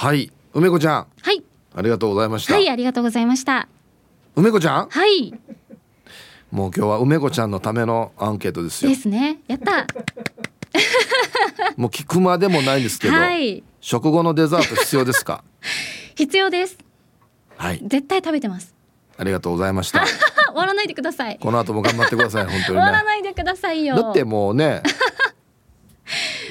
はい。梅子ちゃん。はい。ありがとうございました、はいありがとうございました。梅子ちゃん？はい。もう今日は梅子ちゃんのためのアンケートですよ。ですね。やった。もう聞くまでもないんですけど、はい。食後のデザート必要ですか？必要です。はい。絶対食べてます。ありがとうございました。あ 終わらないでください。この後も頑張ってください本当終わらにねないでくださいよ。だってもうね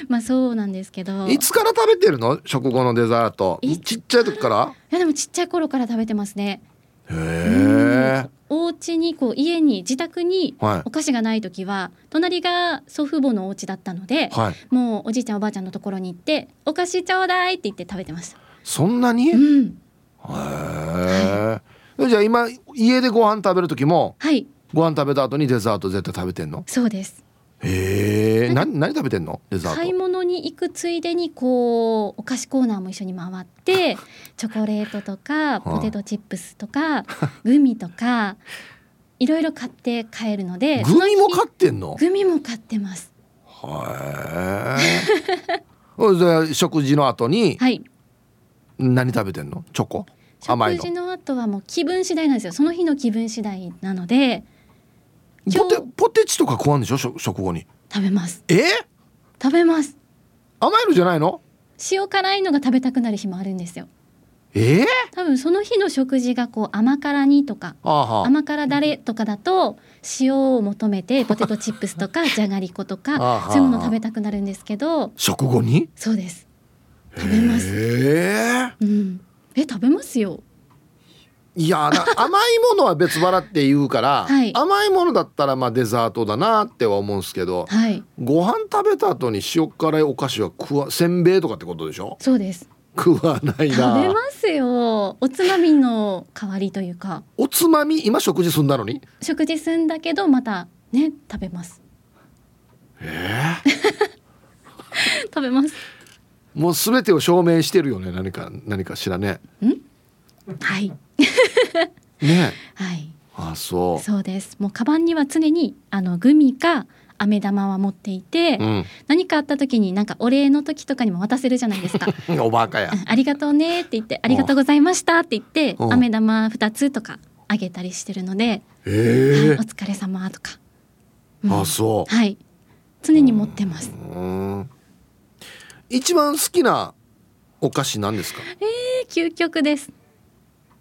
まあそうなんですけど。いつから食べてるの？食後のデザート。いちっちゃい時から？いやでもちっちゃい頃から食べてますね。へえ。お家にこう家に自宅にはい。お菓子がない時は隣が祖父母のお家だったので、はい。もうおじいちゃんおばあちゃんのところに行ってお菓子ちょうだいって言って食べてました。そんなに？へうん。え。じゃあ今家でご飯食べる時もはい。ご飯食べた後にデザート絶対食べてんの？そうですへえ何何食べてんの？デザート。買い物に行くついでにこうお菓子コーナーも一緒に回って チョコレートとかポテトチップスとかグミとかいろいろ買って帰るのでグミも買ってんの？日グミも買ってます。へえ じゃあ食事の後にはい。何食べてんの？チョコ？甘い食の事の後はもう気分次第なんですよ。その日の気分次第なので今ポテ日ポテチとか食わんでしょ？食食後に。食べます。え？食べます。甘いのじゃないの？塩辛いのが食べたくなる日もあるんですよ。え？多分その日の食事がこう甘辛煮とか甘辛だれとかだと塩を求めて ポテトチップスとかじゃがりことかそういうもの食べたくなるんですけど。食後に？そうです。食べます。えうん。え食べますよいやな甘いものは別腹って言うから、はい。甘いものだったらまあデザートだなっては思うんですけどはい。ご飯食べた後に塩辛いお菓子は食わせんべいとかってことでしょ？そうです。食わない食べなますよ。おつまみの代わりというか。おつまみ？今食事済んだのに？食事済んだけどまたね食べます。え 食べます。ー、もう全てを証明してるよね何か何かしらね。はいね。はい。あそう。そうです。もうカバンには常にあのグミか飴玉は持っていて、うん。何かあった時になんかお礼の時とかにも渡せるじゃないですか。おバカや。ありがとうねって言ってありがとうございましたって言ってうん。飴玉二つとかあげたりしてるので、はいえお疲れ様とか、うん。ー、あそう。はい。常に持ってます。うん。一番好きなお菓子なんですか？えー究極です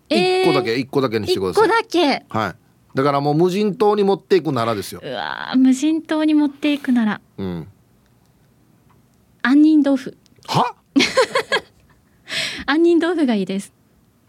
一個だけ一個だけにして一ください。個だけ。はい。だからもう無人島に持っていくならですよ。うわー無人島に持っていくなら。うん。杏仁豆腐。は？杏仁豆腐がいいです。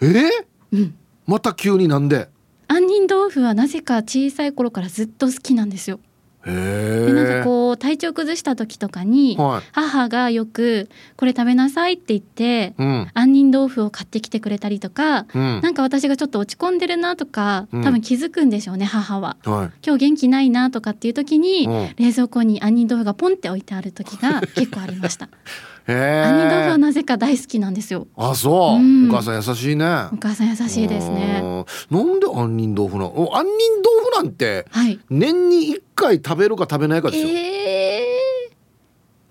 えー、うん。また急になんで？杏仁豆腐はなぜか小さい頃からずっと好きなんですよ。へでなんかえこう体調崩した時とかにはい。母がよくこれ食べなさいって言ってうん。杏仁豆腐を買ってきてくれたりとかうん。なんか私がちょっと落ち込んでるなとかうん。多分気づくんでしょうね母は。はい。今日元気ないなとかっていう時にうん。冷蔵庫に杏仁豆腐がポンって置いてある時が結構ありました へ杏仁豆腐はえなぜか大好きなんですよ。あそう、うん。お母さん優しいね。お母さん優しいですね。うんなんで杏仁豆腐なの？お杏仁豆腐なんてはい。年に一回食べるか食べないかですよ、え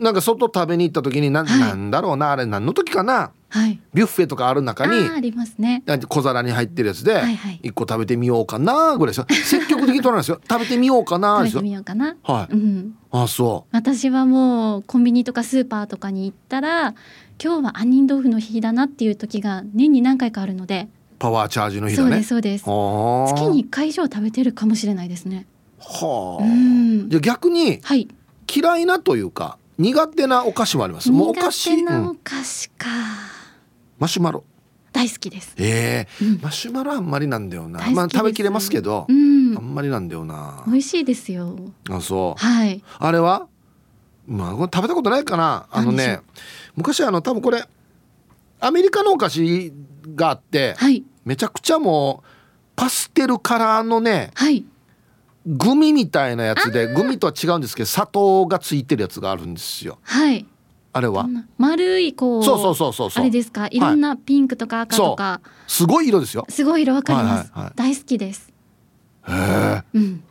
ー、なんか外食べに行った時にな,、はい。なんだろうなあれ何の時かな？はい。ビュッフェとかある中にありますね。小皿に入ってるやつで一個食べてみようかなぐらいですよ。積極的に取らないですよ。食べてみようかな食べてみようかな。はい。うん。あそ私はもうコンビニとかスーパーとかに行ったら今日は杏仁豆腐の日だなっていう時が年に何回かあるので、うパワーチャージの日そうでだねすそうです。はあ。月に1回以上食べてるかもしれないですね。はあ、うん。じゃあ逆にはい。嫌いなというか苦手なお菓子もあります。もうお菓子。苦手なおうん菓子か、マシュマロ。大好きです。ええ。うん。マシュマロあんまりなんだよな。まあ食べきれますけど、うん。あんまりなんだよな。美味しいですよ。あそう。はい。あれは？まあ食べたことないかな。あのね昔あの多分これアメリカのお菓子があってはい。めちゃくちゃもうパステルカラーのねはい。グミみたいなやつでグミとは違うんですけど砂糖がついてるやつがあるんですよ。はいあれは？丸いこうそうそうそうそうそう。あれですか？い。ろんなピンクとか赤とか、すごい色ですよ。すごい色わかります、はいはいはい。大好きです。へえ。うん。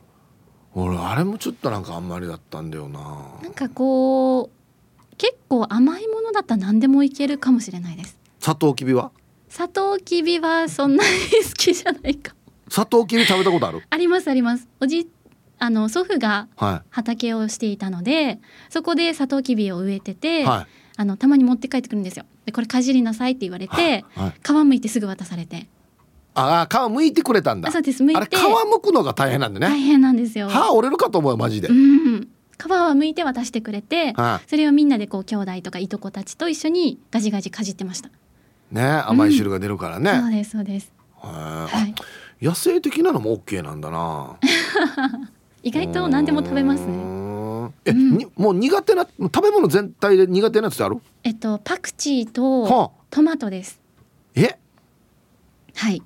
俺あれもちょっとなんかあんまりだったんだよな。なんかこう結構甘いものだったら何でもいけるかもしれないです。サトウキビは？サトウキビはそんなに好きじゃないかサトウキビ食べたことある？ありますあります。おじあの祖父がは畑をしていたのでそこでサトウキビを植えてて、いはい。あのたまに持って帰ってくるんですよ。でこれかじりなさいって言われてはい。皮むいてすぐ渡されて。ああ皮むいてくれたんだ。あそうです。剥いて。あれ皮むくのが大変なんでね。大変なんですよ。歯折れるかと思うよマジで、うん。皮は剥いて渡してくれてはい。それをみんなでこう兄弟とかいとこたちと一緒にガジガジかじってました、ね甘い汁が出るからね、そうですそうです。はい。野生的なのも OK なんだな 意外と何でも食べますうね。え、うん。にもう苦手な食べ物全体で苦手なやつある？えっとパクチーとはあ。トマトです。え？はい。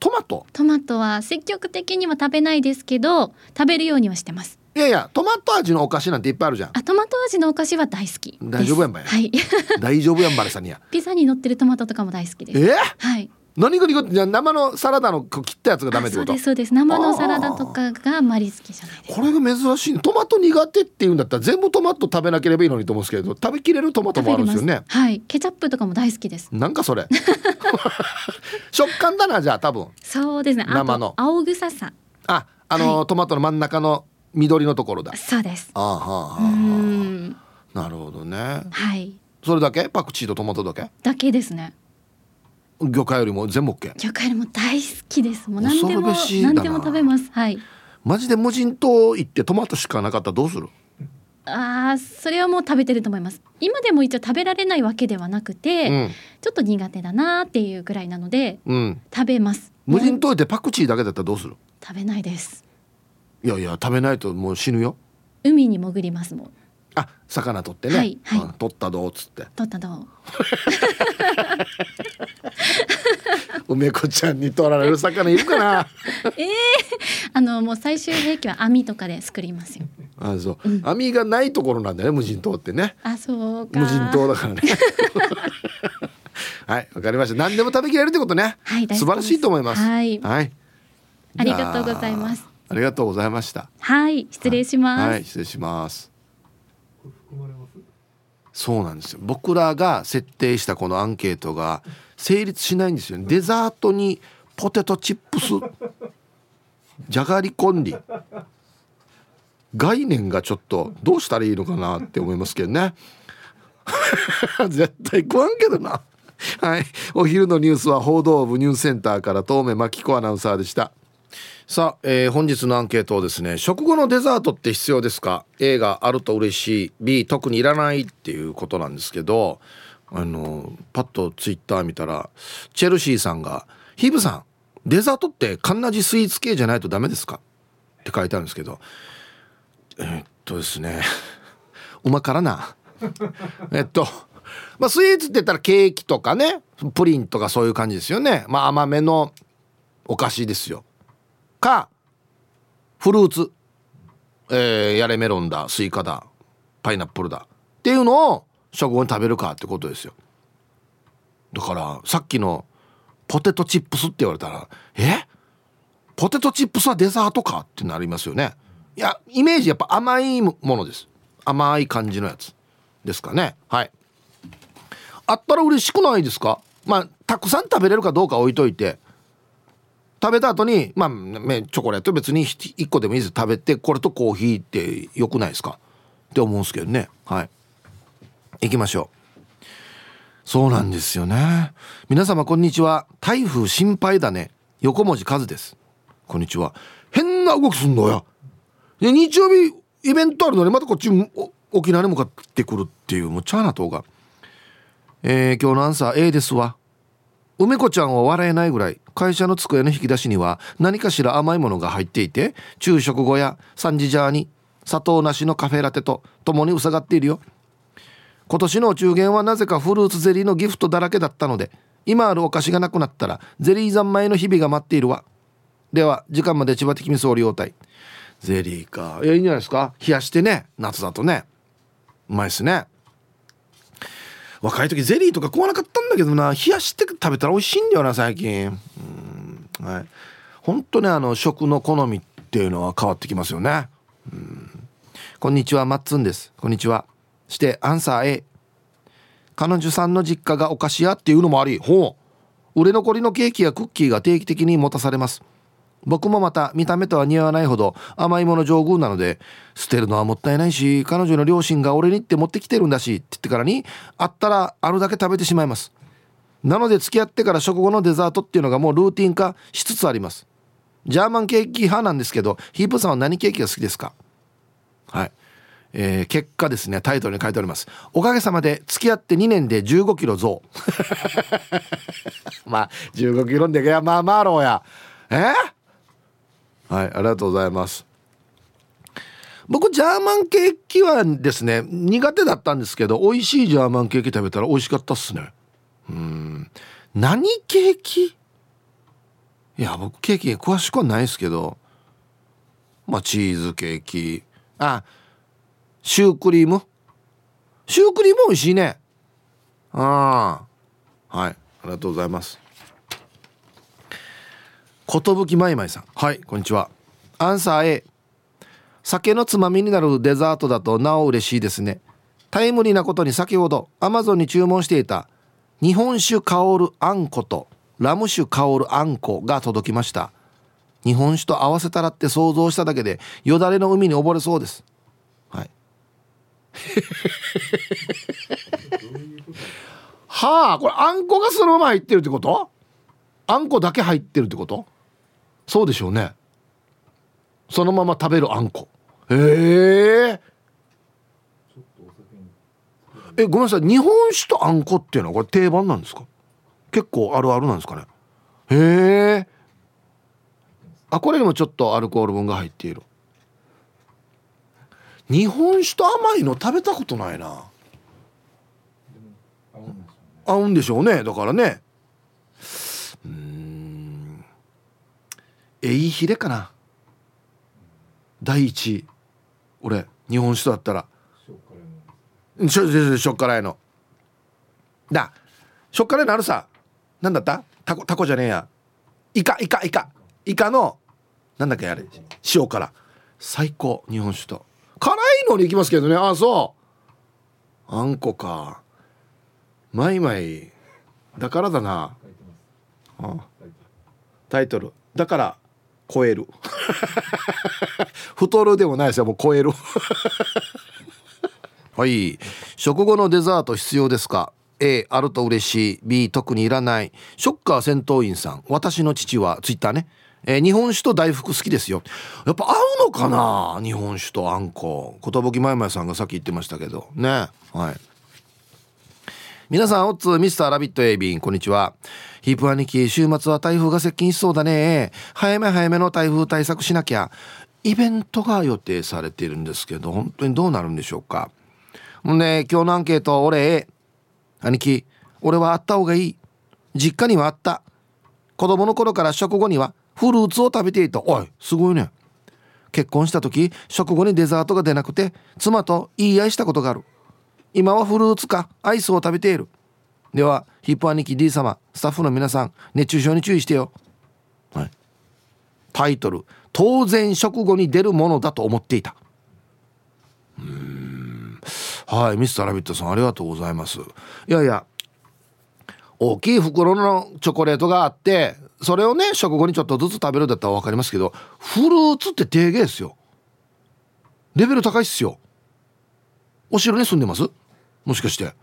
トマト？トマトは積極的には食べないですけど食べるようにはしてます。いやいやトマト味のお菓子なんていっぱいあるじゃん。あトマト味のお菓子は大好き。大丈夫やんばいはい。大丈夫やんばれさんにや。ピザに乗ってるトマトとかも大好きです。え？はい何が苦手？じゃあ生のサラダの切ったやつがダメってこと？あそうですそうです。生のサラダとかがあまり好きじゃないこれが珍しいトマト苦手っていうんだったら全部トマト食べなければいいのにと思うんですけど食べきれるトマトもあるんですよね。はい。ケチャップとかも大好きです。なんかそれ。食感だなじゃあ多分。そうですね。あ生の。と青臭さ。ああの、はトマトの真ん中の緑のところだ。そうです。ああはあはうあん。なるほどね。はい。それだけ？パクチーとトマトだけ？だけですね魚介よりも全部 OK 魚介も大好きです。もう何でも何でも食べます。はい。マジで無人島行ってトマトしかなかったらどうする？あーそれはもう食べてると思います。今でも一応食べられないわけではなくて、うん。ちょっと苦手だなっていうぐらいなのでうん。食べます。無人島行ってパクチーだけだったらどうする？食べないです。いやいや食べないともう死ぬよ。海に潜りますもんあ魚取ってね、はいはい。うん取ったどうっつって。取ったどう。梅子ちゃんに取られる魚いるかな？あのもう最終兵器は網とかで作りますよ。あそう、うん。網がないところなんだよね無人島ってね。あそうか。無人島だからね。はいわかりました。何でも食べきれるってことね、はい素晴らしいと思います。はい。はい、ありがとうございます。あありがとうございました。はい失礼します、はい失礼しますそうなんですよ。僕らが設定したこのアンケートが成立しないんですよね。デザートにポテトチップス じゃがりこんり。概念がちょっとどうしたらいいのかなって思いますけどね。絶対食わんけどな。はい。お昼のニュースは報道部ニュースセンターから遠目真紀子アナウンサーでした。さあ、えー本日のアンケートをですね食後のデザートって必要ですか？A があると嬉しい。B 特にいらないっていうことなんですけどあのパッとツイッター見たらチェルシーさんが「ヒブさんデザートってカンナジスイーツ系じゃないとダメですか?」って書いてあるんですけどえーっとですね うまからな。えっとまあスイーツって言ったらケーキとかねプリンとかそういう感じですよね。まあ甘めのお菓子ですよ。かフルーツ、えーやれメロンだスイカだパイナップルだっていうのを食後に食べるかってことですよ。だからさっきのポテトチップスって言われたらえ？ポテトチップスはデザートか？ってなりますよね。いやイメージやっぱ甘いものです。甘い感じのやつ。ですかね。はい。あったら嬉しくないですか？まあたくさん食べれるかどうか置いといて。食べた後にまあチョコレート別に1個でもいいです。食べてこれとコーヒーってよくないですか？って思うんですけどね。はい。行きましょう。そうなんですよね。皆様こんにちは。台風心配だね。横文字和です。こんにちは。変な動きすんのよで日曜日イベントあるのにまたこっち沖縄に向かってくるっていうもうチャーなとが。えー今日のアンサー A ですわ。梅子ちゃんは笑えないぐらい会社の机の引き出しには何かしら甘いものが入っていて昼食後や3時ジジャーに砂糖なしのカフェラテと共に塞がっているよ。今年のお中元はなぜかフルーツゼリーのギフトだらけだったので今あるお菓子がなくなったらゼリー三昧の日々が待っているわ。では時間まで千葉的味噌両体ゼリーか。いやいいんじゃないですか。冷やしてね。夏だとね。うまいっすね。若い時ゼリーとか食わなかったんだけどな。冷やして食べたら美味しいんだよな最近。うん。はい。本当ねあの食の好みっていうのは変わってきますよね。うん。こんにちはマッツンです。こんにちは。してアンサー A 彼女さんの実家がお菓子屋っていうのもありほう。売れ残りのケーキやクッキーが定期的に持たされます。僕もまた見た目とは似合わないほど甘いもの上宮なので捨てるのはもったいないし彼女の両親が俺にって持ってきてるんだしって言ってからにあったらあるだけ食べてしまいます。なので付き合ってから食後のデザートっていうのがもうルーティン化しつつあります。ジャーマンケーキ派なんですけどヒープさんは何ケーキが好きですか？はい。えー、結果ですねタイトルに書いております。おかげさまで付き合って2年で1 5キロ増。まあ1 5キロでいやまあまあろうや。え？ー、はいありがとうございます。僕ジャーマンケーキはですね苦手だったんですけど美味しいジャーマンケーキ食べたら美味しかったっすね。うん。何ケーキ？いや僕ケーキ詳しくはないですけどまあチーズケーキ。あシュークリーム？シュークリーム美味しいね。ああはいありがとうございます。寿まいまいさん。はいこんにちは。アンサー A 酒のつまみになるデザートだとなお嬉しいですね。タイムリーなことに先ほどアマゾンに注文していた日本酒香るあんことラム酒香るあんこが届きました。日本酒と合わせたらって想像しただけでよだれの海に溺れそうです。はい。はあこれあんこがそのまま入ってるってこと？あんこだけ入ってるってこと？そうでしょうね。そのまま食べるあんこ。へえ。えごめんなさい。日本酒とあんこっていうのはこれ定番なんですか？結構あるあるなんですかね？へえ。あこれにもちょっとアルコール分が入っている。日本酒と甘いの食べたことないな。合うんでしょうね。だからねうんえいひれかな？第一。位俺日本酒だったら。しょしょっからいの。だ。しょっからいのあるさなんだった？タコタコじゃねえや。イカイカイカ。イカのなんだっけあれ？塩辛。最高日本酒と。辛いのに行きますけどね。ああそう。あんこか。マイマイ。だからだな。あ。タイトル。だから超える。太るでもないですよもう超える。はい。食後のデザート必要ですか？A あると嬉しい。B 特にいらない。ショッカー戦闘員さん。私の父はツイッターね。えー、日本酒と大福好きですよ。やっぱ合うのかな？日本酒とあんこ。寿まいまいさんがさっき言ってましたけど。ね。はい。皆さんオッツミスターラビットエイビンこんにちはヒープ兄貴週末は台風が接近しそうだね。早め早めの台風対策しなきゃ。イベントが予定されているんですけど本当にどうなるんでしょうか。もうね今日のアンケート俺。兄貴俺はあった方がいい。実家にはあった。子供の頃から食後にはフルーツを食べていた。おいすごいね。結婚した時食後にデザートが出なくて妻と言い合いしたことがある。今はフルーツかアイスを食べている。ではヒップ兄貴 D 様スタッフの皆さん熱中症に注意してよ、はい、タイトル「当然食後に出るものだと思っていた」うん。はいミスターラビットさんありがとうございます。いやいや大きい袋のチョコレートがあってそれをね食後にちょっとずつ食べるだったら分かりますけどフルーツって低減ですよ。レベル高いっすよ。お城に住んでます？もしかして。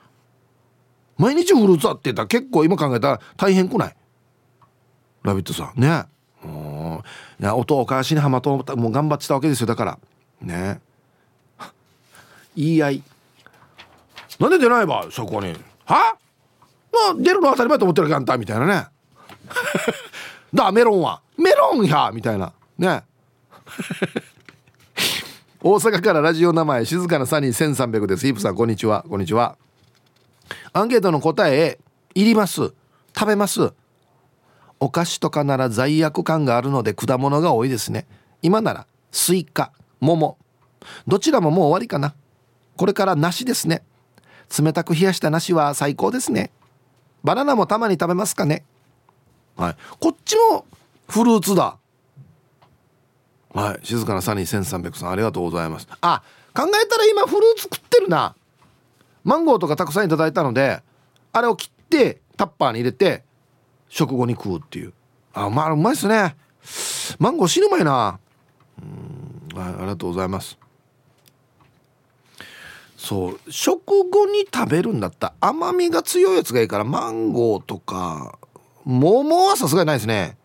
毎日フルーツあってた。ら結構今考えたら大変くない？ラビットさん。ね。もういや音を返しにはまともう頑張ってたわけですよ。だから。ね。言い合い。なんで出ないばそこに。は？まあ出るの当たり前と思ってるかんたみたいなね。だメロンは。メロンや！みたいな。ね。大阪からラジオ名前静かなサニー1300です。イープさんこんにちは。こんにちは。アンケートの答えいります。食べます。お菓子とかなら罪悪感があるので果物が多いですね。今ならスイカ桃。どちらももう終わりかな。これから梨ですね。冷たく冷やした梨は最高ですね。バナナもたまに食べますかね。はい。こっちもフルーツだ。はい。静かなサニー1300さんありがとうございます。あ考えたら今フルーツ食ってるな。マンゴーとかたくさんいただいたのであれを切ってタッパーに入れて食後に食うっていう。あまあうまいっすね。マンゴー死ぬまいな。うんありがとうございます。そう食後に食べるんだったら甘みが強いやつがいいからマンゴーとか桃はさすがにないですね。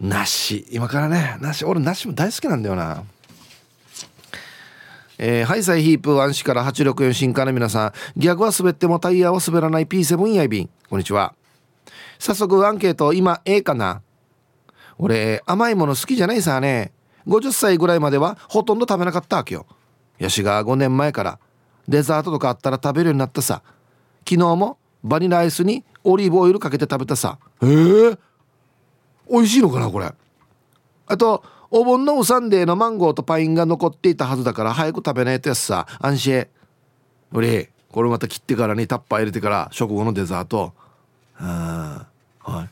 梨。今からね梨。俺梨も大好きなんだよな。えー、ハイサイヒープワンシから864新刊の皆さん。逆は滑ってもタイヤは滑らない P7 やいびんこんにちは。早速アンケート今 A かな。俺甘いもの好きじゃないさね。50歳ぐらいまではほとんど食べなかったわけよ。ヤシが5年前からデザートとかあったら食べるようになったさ。昨日もバニラアイスにオリーブオイルかけて食べたさ。へえ美味しいのかなこれ。あとお盆のおサンデーのマンゴーとパインが残っていたはずだから早く食べないとやつさ。安心俺これまた切ってからにタッパー入れてから食後のデザート。あはい。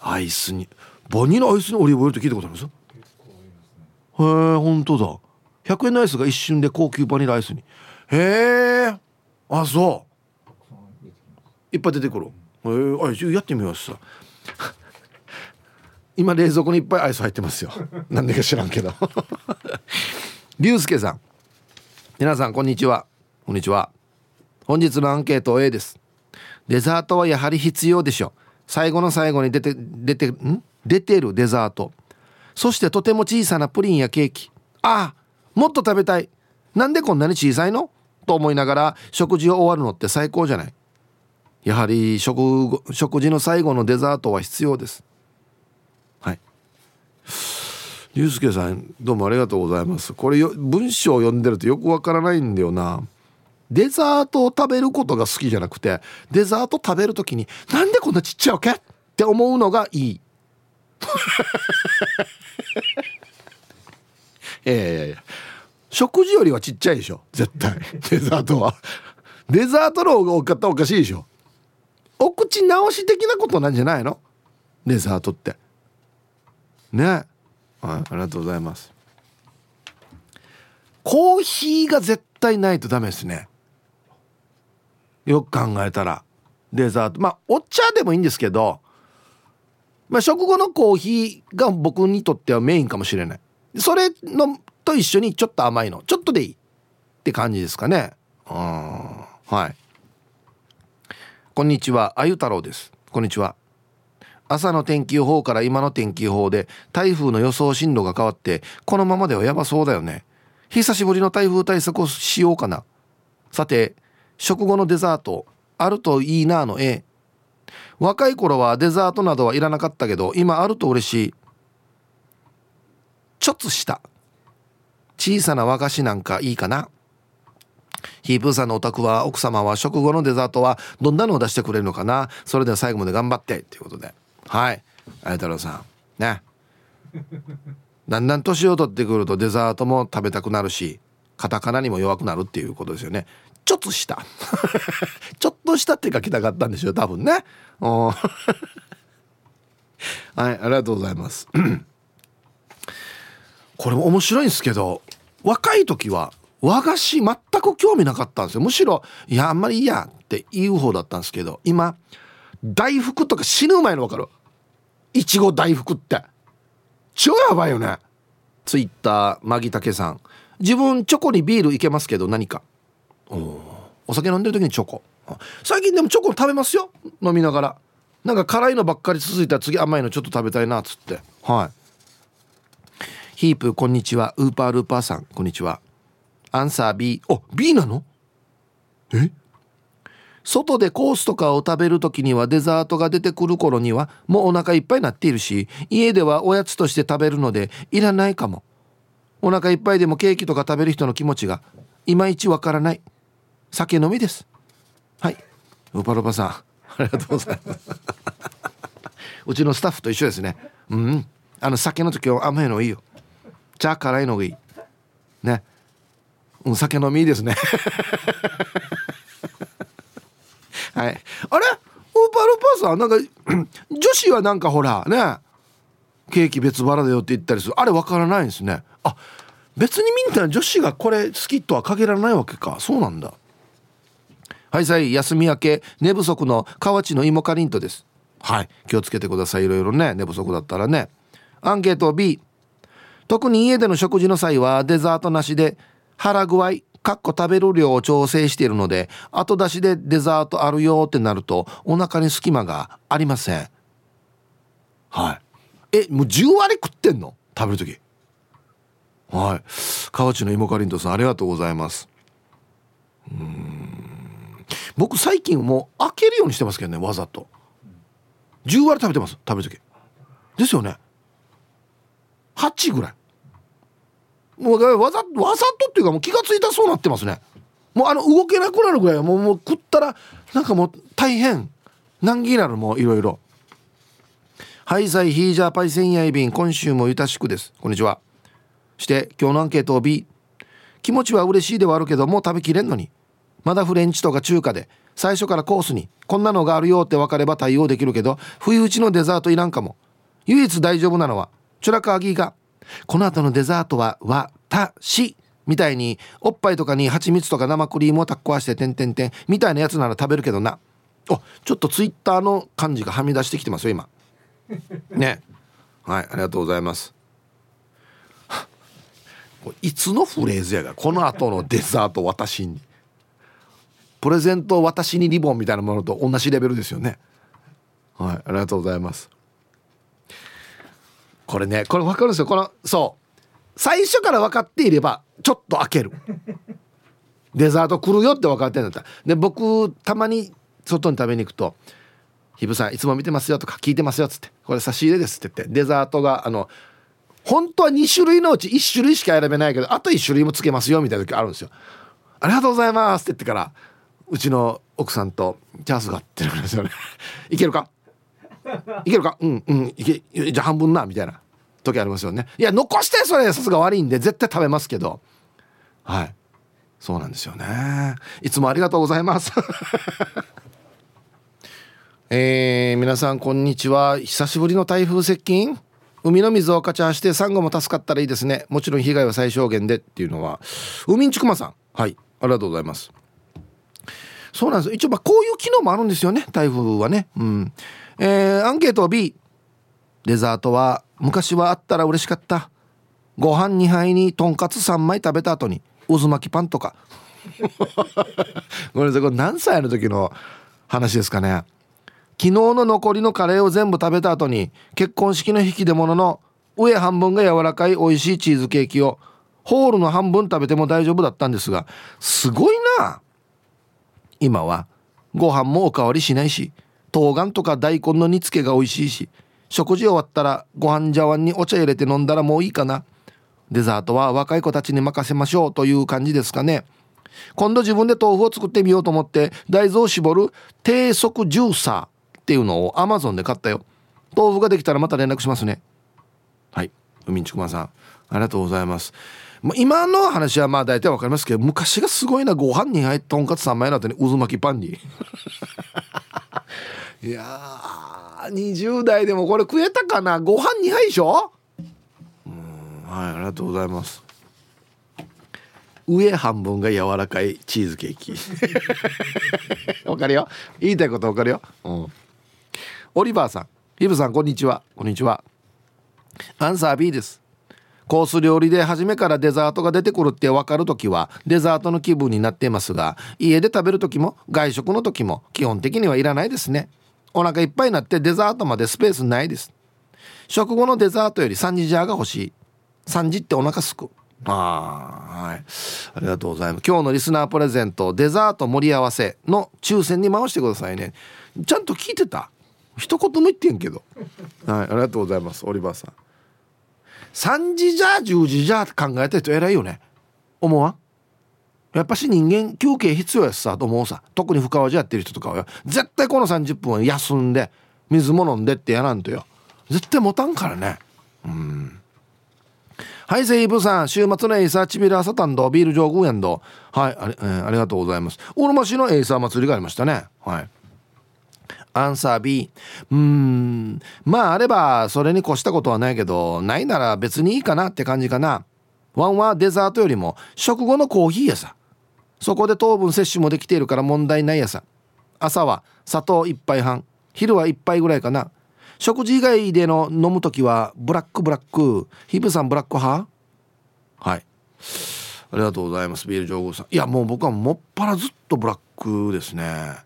アイスに。バニラアイスにオリーブオイルって聞いたことあります？ねへえ本当だ。100円のアイスが一瞬で高級バニラアイスに。へえあそう。いっぱい出てくる。へえあやってみます。さ今冷蔵庫にいっぱいアイス入ってますよ。なんでか知らんけど。龍介さん。皆さんこんにちは。こんにちは。本日のアンケート A です。デザートはやはり必要でしょ最後の最後に出て出てん？出てるデザート。そしてとても小さなプリンやケーキ。ああもっと食べたい。なんでこんなに小さいの？と思いながら食事を終わるのって最高じゃない。やはり食食事の最後のデザートは必要です。はいゆうすけさんどうもありがとうございます。これよ文章を読んでるとよくわからないんだよな。デザートを食べることが好きじゃなくてデザート食べる時になんでこんなちっちゃいわけ？って思うのがいい。いやいやいや。食事よりはちっちゃいでしょ。絶対。デザートは。デザートの方が多かったおかしいでしょ。お口直し的なことなんじゃないの？デザートって。ね。はいありがとうございます。コーヒーが絶対ないとダメですね。よく考えたら。デザート。まあお茶でもいいんですけどまあ食後のコーヒーが僕にとってはメインかもしれない。それのと一緒にちょっと甘いの。ちょっとでいいって感じですかね。うんはい。こんにちは。あゆ太郎です。こんにちは。朝の天気予報から今の天気予報で台風の予想進路が変わってこのままではやばそうだよね。久しぶりの台風対策をしようかな。さて食後のデザートあるといいなの A 若い頃はデザートなどはいらなかったけど今あると嬉しい。ちょっとした。小さな和菓子なんかいいかな。ヒープーさんのお宅は奥様は食後のデザートはどんなのを出してくれるのかな。それでは最後まで頑張って。ということで。はい。あや太郎さん。ね。だんだん年を取ってくるとデザートも食べたくなるしカタカナにも弱くなるっていうことですよね。ちょっとした。ちょっとしたって書きたかったんでしょ多分ね。はいありがとうございます。これも面白いんですけど若い時は和菓子全く興味なかったんですよ。むしろいやあんまりいいやって言う方だったんですけど今大福とか死ぬ前の分かる。いちご大福って。超やばいよね。ツイッターマギタケさん。自分チョコにビールいけますけど何か。おお酒飲んでる時にチョコ。最近でもチョコ食べますよ。飲みながら。なんか辛いのばっかり続いたら次甘いのちょっと食べたいなっつって。はい。ヒープこんにちは。ウーパールーパーさんこんにちは。アンサー B お B なの？え？外でコースとかを食べる時にはデザートが出てくる頃にはもうお腹いっぱいになっているし家ではおやつとして食べるのでいらないかも。お腹いっぱいでもケーキとか食べる人の気持ちがいまいちわからない。酒飲みです。はい。ウパルパさん。ありがとうございます。うちのスタッフと一緒ですね。うん。あの酒の時は甘いのいいよ。じゃあ辛いのがいい。ね。うん酒飲みいいですね。はい。あれ？ウーパールパーさんなんか 女子はなんかほらね。ケーキ別腹だよって言ったりする。あれわからないんですね。あ別にみんな女子がこれ好きとは限らないわけか。そうなんだ。はいさい休み明け。寝不足の河内の芋かりんとです。はい気をつけてください。いろいろね寝不足だったらね。アンケート B 特に家での食事の際はデザートなしで腹具合かっこ食べる量を調整しているので後出しでデザートあるよってなるとお腹に隙間がありません。はい。えもう10割食ってんの？食べる時。はい。河内の芋かりんとさんありがとうございます。うん。僕最近もう開けるようにしてますけどねわざと。10割食べてます食べる時。ですよね。8ぐらい。もうわざわざとっていうかもう気が付いたそうなってますね。もうあの動けなくなるぐらいもうもう食ったらなんかもう大変難儀なるもういろいろ。はいさいヒージャーパイセンヤイビン今週もゆたしくです。こんにちは。して今日のアンケートを B 気持ちは嬉しいではあるけどもう食べきれんのに。まだフレンチとか中華で。最初からコースに。こんなのがあるよって分かれば対応できるけど不意打ちのデザートいらんかも。唯一大丈夫なのはチュラカーギーが。この後のデザートは私みたいにおっぱいとかに蜂蜜とか生クリームをタッコわしててんてんてんみたいなやつなら食べるけどな。おちょっとツイッターの感じがはみ出してきてますよ今。ね。はいありがとうございます。いつのフレーズやがこの後のデザート私に。プレゼント私にリボンみたいなものと同じレベルですよね。はいありがとうございます。これねこれ分かるんですよ。このそう。最初から分かっていればちょっと開ける。デザート来るよって分かってんだったら。で僕たまに外に食べに行くと「ひぶさんいつも見てますよ」とか「聞いてますよ」っつって「これ差し入れです」って言ってデザートがあの本当は2種類のうち1種類しか選べないけどあと1種類もつけますよみたいな時あるんですよ。ありがとうございますって言ってからうちの奥さんとチャンスがあってるんですよね。いけるか？いけるか？うんうん。いけじゃあ半分なみたいな。時ありますよね。いや残してそれさすが悪いんで絶対食べますけど。はい。そうなんですよね。いつもありがとうございます。えー、皆さんこんにちは。久しぶりの台風接近？海の水をかちゃしてサンゴも助かったらいいですね。もちろん被害は最小限で。っていうのは海んちくまさん。はい。ありがとうございます。そうなんです。一応まあこういう機能もあるんですよね。台風はね。うん。えー、アンケート B デザートは昔はあったら嬉しかった。ご飯2杯にとんかつ3枚食べた後に渦巻きパンとか。ごめんなさいこれ何歳の時の話ですかね。昨日の残りのカレーを全部食べた後に結婚式の引き出物の上半分が柔らかい美味しいチーズケーキをホールの半分食べても大丈夫だったんですがすごいな。今はご飯もおかわりしないし冬瓜とか大根の煮付けが美味しいし食事終わったらご飯茶碗にお茶入れて飲んだらもういいかな。デザートは若い子たちに任せましょうという感じですかね。今度自分で豆腐を作ってみようと思って大豆を絞る低速ジューサーっていうのを Amazon で買ったよ。豆腐ができたらまた連絡しますね。はい。海んちくまさん。ありがとうございます。今の話はまあ大体わかりますけど昔がすごいな。ご飯に入ってとんかつ3枚の後に渦巻きパンに いやー20代でもこれ食えたかな？ご飯2杯でしょ？うんはいありがとうございます。上半分が柔らかいチーズケーキ。わかるよ。言いたいことわかるよ、うん、オリバーさん。ヒブさんこんにちは。こんにちは。アンサー B です。コース料理で初めからデザートが出てくるって分かる時はデザートの気分になっていますが家で食べる時も外食の時も基本的にはいらないですねお腹いっぱいになってデザートまでスペースないです。食後のデザートより3時ジャーが欲しい。3時ってお腹すく。ああはい。ありがとうございます。今日のリスナープレゼントデザート盛り合わせの抽選に回してくださいね。ちゃんと聞いてた？一言も言ってんけど。はいありがとうございますオリバーさん。3時じゃ10時じゃ考えた人偉いよね。思わん？やっぱし人間休憩必要やしさと思うさ。特に深川じゃやってる人とかは絶対この30分は休んで水も飲んでってやらんとよ。絶対持たんからね。うん。はいセイブさん。週末のエイサーチビラーサタンドビール上宮やんどはいあり,、えー、ありがとうございます。大沼市のエイサー祭りがありましたね。はい。アンサー B うーん。まああればそれに越したことはないけどないなら別にいいかなって感じかな。ワンはデザートよりも食後のコーヒーやさ。そこで糖分摂取もできているから問題ないやさ。朝は砂糖1杯半。昼は1杯ぐらいかな。食事以外での飲む時はブラックブラック。ヒブさんブラック派？はい。ありがとうございます。ビール上宮さん。いやもう僕はもっぱらずっとブラックですね。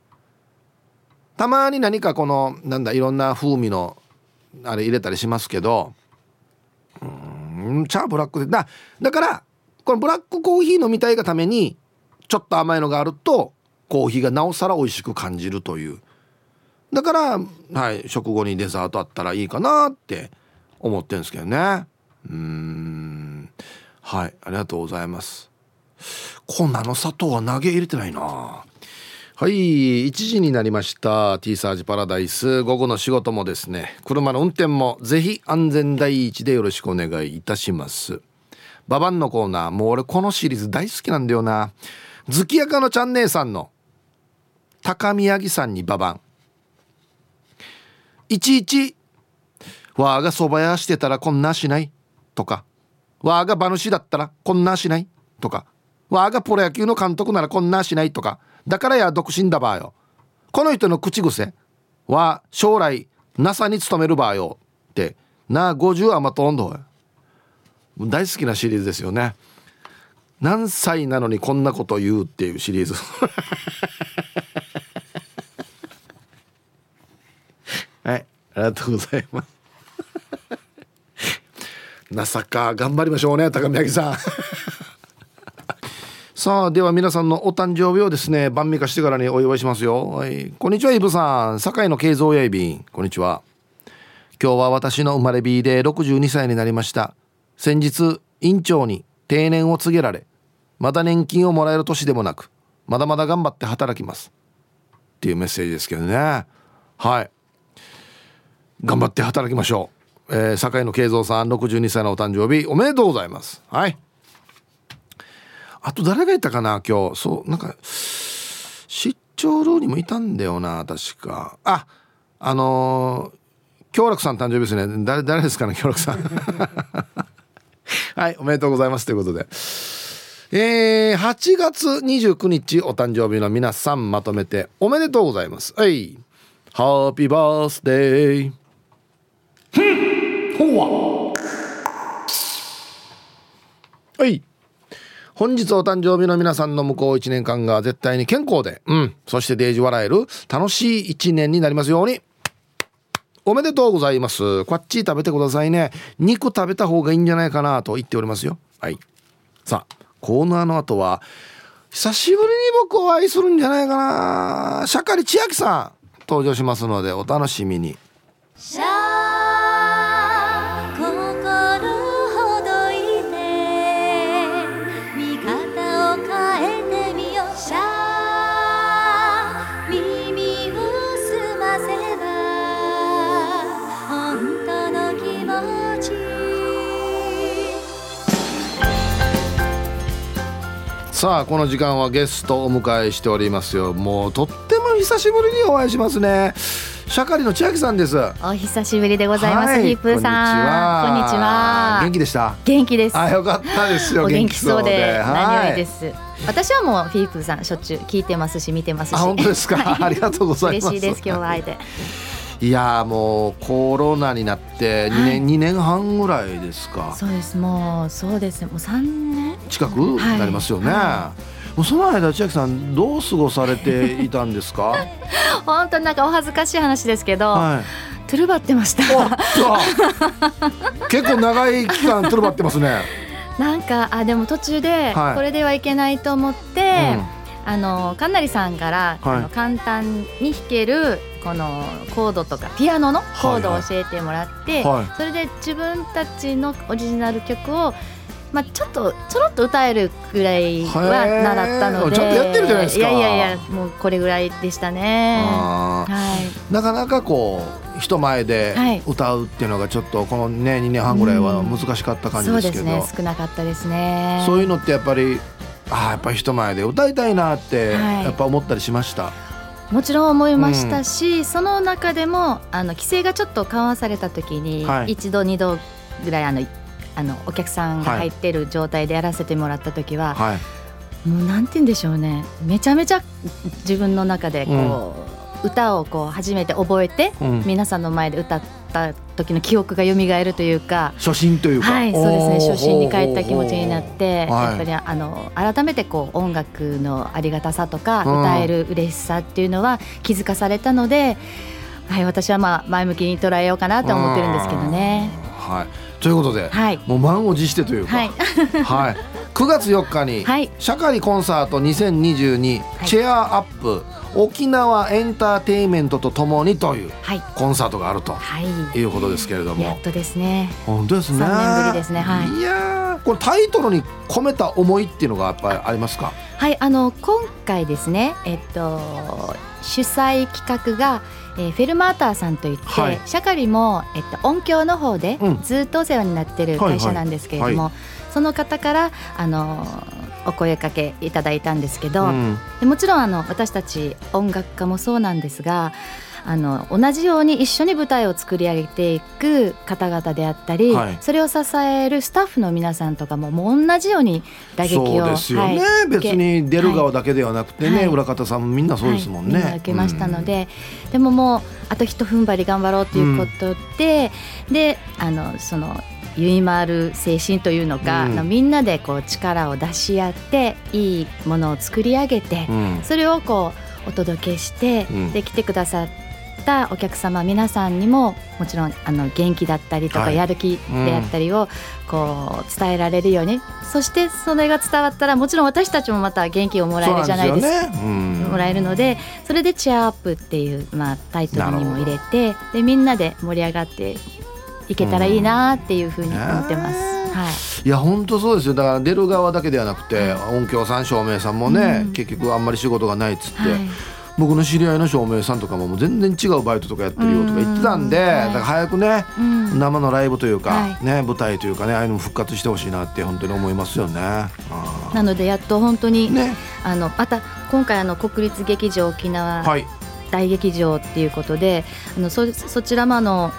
たまに何かこのなんだいろんな風味のあれ入れたりしますけど。うんチャーブラックで。だだからこのブラックコーヒー飲みたいがためにちょっと甘いのがあるとコーヒーがなおさら美味しく感じるという。だからはい食後にデザートあったらいいかなって思ってるんですけどね。うん。はいありがとうございます。粉の砂糖は投げ入れてないな。はい1時になりました。T サージパラダイス。午後の仕事もですね車の運転もぜひ安全第一でよろしくお願いいたします。ババンのコーナー。もう俺このシリーズ大好きなんだよな。月やかのちゃん姉さんの高宮城さんにババン。いちいちわーが蕎麦屋してたらこんなしない。とかわーが馬主だったらこんなしない。とかわーがプロ野球の監督ならこんなしない。とかだからや独身だばよ。この人の口癖は将来 NASA に勤めるばよ。ってなあ50はまとんど大好きなシリーズですよね。何歳なのにこんなこと言うっていうシリーズ。はいありがとうございます。まさか頑張りましょうね高宮さん。さあでは皆さんのお誕生日をですね晩味化してからにお祝いしますよ。はいこんにちはイブさん。堺の慶三やいびんこんにちは。今日は私の生まれ日で62歳になりました。先日院長に定年を告げられまだ年金をもらえる年でもなくまだまだ頑張って働きます。っていうメッセージですけどね。はい。頑張って働きましょう、えー、堺の慶三さん62歳のお誕生日おめでとうございます。はい。あと誰がいたかな今日。そうなんか出張ルーにもいたんだよな確か。ああのー、京楽さん誕生日ですね。誰誰ですかね京楽さん。はいおめでとうございますということで。えー、8月29日お誕生日の皆さんまとめておめでとうございます。はい。ハッピーバースデーほわは。い。本日お誕生日の皆さんの向こう1年間が絶対に健康で、うん、そしてデージ笑える楽しい1年になりますように。おめでとうございます。こっち食べてくださいね。肉食べた方がいいんじゃないかなと言っておりますよ。はい。さあ、コーナーの後は、久しぶりに僕を愛するんじゃないかな。シャカリ千秋さん登場しますのでお楽しみに。さあこの時間はゲストをお迎えしておりますよ。もうとっても久しぶりにお会いしますね。シャカリの千秋さんです。お久しぶりでございます、はい、ヒープーさん。こんにちは。元気でした？元気です。あよかったですよ元気そうで何よりです、はい、私はもうフィープーさんしょっちゅう聞いてますし見てますし。本当ですか？ありがとうございます。嬉しいです今日は会えて。いやもうコロナになって2年、はい、2年半ぐらいですか。そうです。もうそうです。もう3年近くなりますよね、はい、もうその間千秋さんどう過ごされていたんですか？本当なんかお恥ずかしい話ですけど、はい、トゥルバってました。結構長い期間トゥルバってますね。なんかあでも途中でこれではいけないと思って、うん。あのかなりさんから、はい、あの簡単に弾けるこのコードとかピアノのコードを教えてもらって、はい。はい、それで自分たちのオリジナル曲をまあ、ちょっとちょろっと歌えるぐらいは習ったので。ちょっとやってるじゃないですか。いやいやいやもうこれぐらいでしたね、はい、なかなかこう人前で歌うっていうのがちょっとこのね2年半ぐらいは難しかった感じですけど、うん、そうですね少なかったですね。そういうのってやっぱりああやっぱり人前で歌いたいなってやっぱ思ったりしました、はい、もちろん思いましたし、うん、その中でもあの規制がちょっと緩和された時に、はい、一度二度ぐらいあのあのお客さんが入ってる状態でやらせてもらった時は、はい。もうなんて言うんでしょうね。めちゃめちゃ自分の中でこう、歌をこう初めて覚えて、うん。皆さんの前で歌った時の記憶が蘇るというか。初心というか。はい、そうですね。初心に帰った気持ちになって、はいやっぱりあの改めてこう音楽のありがたさとか、うん。歌える嬉しさっていうのは気づかされたので、はい、私はまあ前向きに捉えようかなと思ってるんですけどね。はい。ということで、はい。もう満を持してというかはい、はい、9月4日に、はい。シャカリコンサート2022、はい。チェアアップ沖縄エンターテインメントとともにというはい、コンサートがあるとはい、いうことですけれども。やっとですね。本当ですね。三年ぶりですね。はい。いやーこれタイトルに込めた思いっていうのがやっぱりありますか？はい、あの今回ですね、えっと主催企画が、えーフェルマーターさんといって、はい。シャカリもえっと音響の方でうん。ずっとお世話になってる会社なんですけれども、はい。その方からあのお声かけいただいたんですけど、うん。でもちろんあの私たち音楽家もそうなんですが。あの同じように一緒に舞台を作り上げていく方々であったり、はい。それを支えるスタッフの皆さんとかももう同じように打撃をそうですよね、はい。別に出る側だけではなくてね、はい。裏方さんもみんなそうですもんね、受けましたので、でももうあと一踏ん張り頑張ろうということで、であのそのゆいまる精神というのか、うん。みんなでこう力を出し合っていいものを作り上げて、うん。それをこうお届けして、うん。で来てくださったお客様皆さんにももちろんあの元気だったりとか、はい。やる気であったりをこう伝えられるように、そしてそれが伝わったらもちろん私たちもまた元気をもらえるじゃないですか。もらえるのでそれで「チェアアップ」っていう、まあ、タイトルにも入れてでみんなで盛り上がっていけたらいいなっていうふうに思ってます。うんはい。いや本当そうですよ。だから出る側だけではなくて、音響さん照明さんもね、うん。結局あんまり仕事がないっつって、はい僕の知り合いの照明さんとかももう全然違うバイトとかやってるよとか言ってたんで、うんはいだから早くねうん。生のライブというか、はい。ね舞台というかねああいうのも復活してほしいなって本当に思いますよね。あなのでやっと本当に、ーね。あのまた今回あの国立劇場沖縄はい。大劇場っていうことで、あのそそちらもあの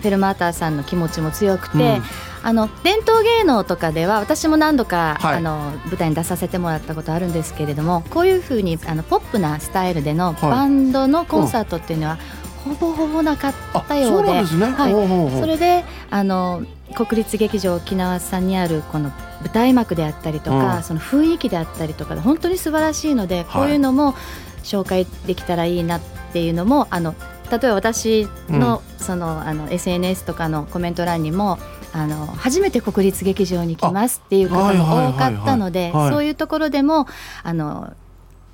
フェルマーターさんの気持ちも強くて、うんあの伝統芸能とかでは私も何度か、はい。あの舞台に出させてもらったことあるんですけれどもこういうふうにあのポップなスタイルでのはい。バンドのコンサートっていうのは、ほぼほぼなかっあたようで。はい。それであの国立劇場沖縄さんにあるこの舞台幕であったりとか、うん。その雰囲気であったりとかで本当に素晴らしいので、こういうのも紹介できたらいいなっていうのもあの例えば私の,、そのあの SNS とかのコメント欄にもあの初めて国立劇場に来ますっていう方はいはいはいはいも多かったのではい。そういうところでもあの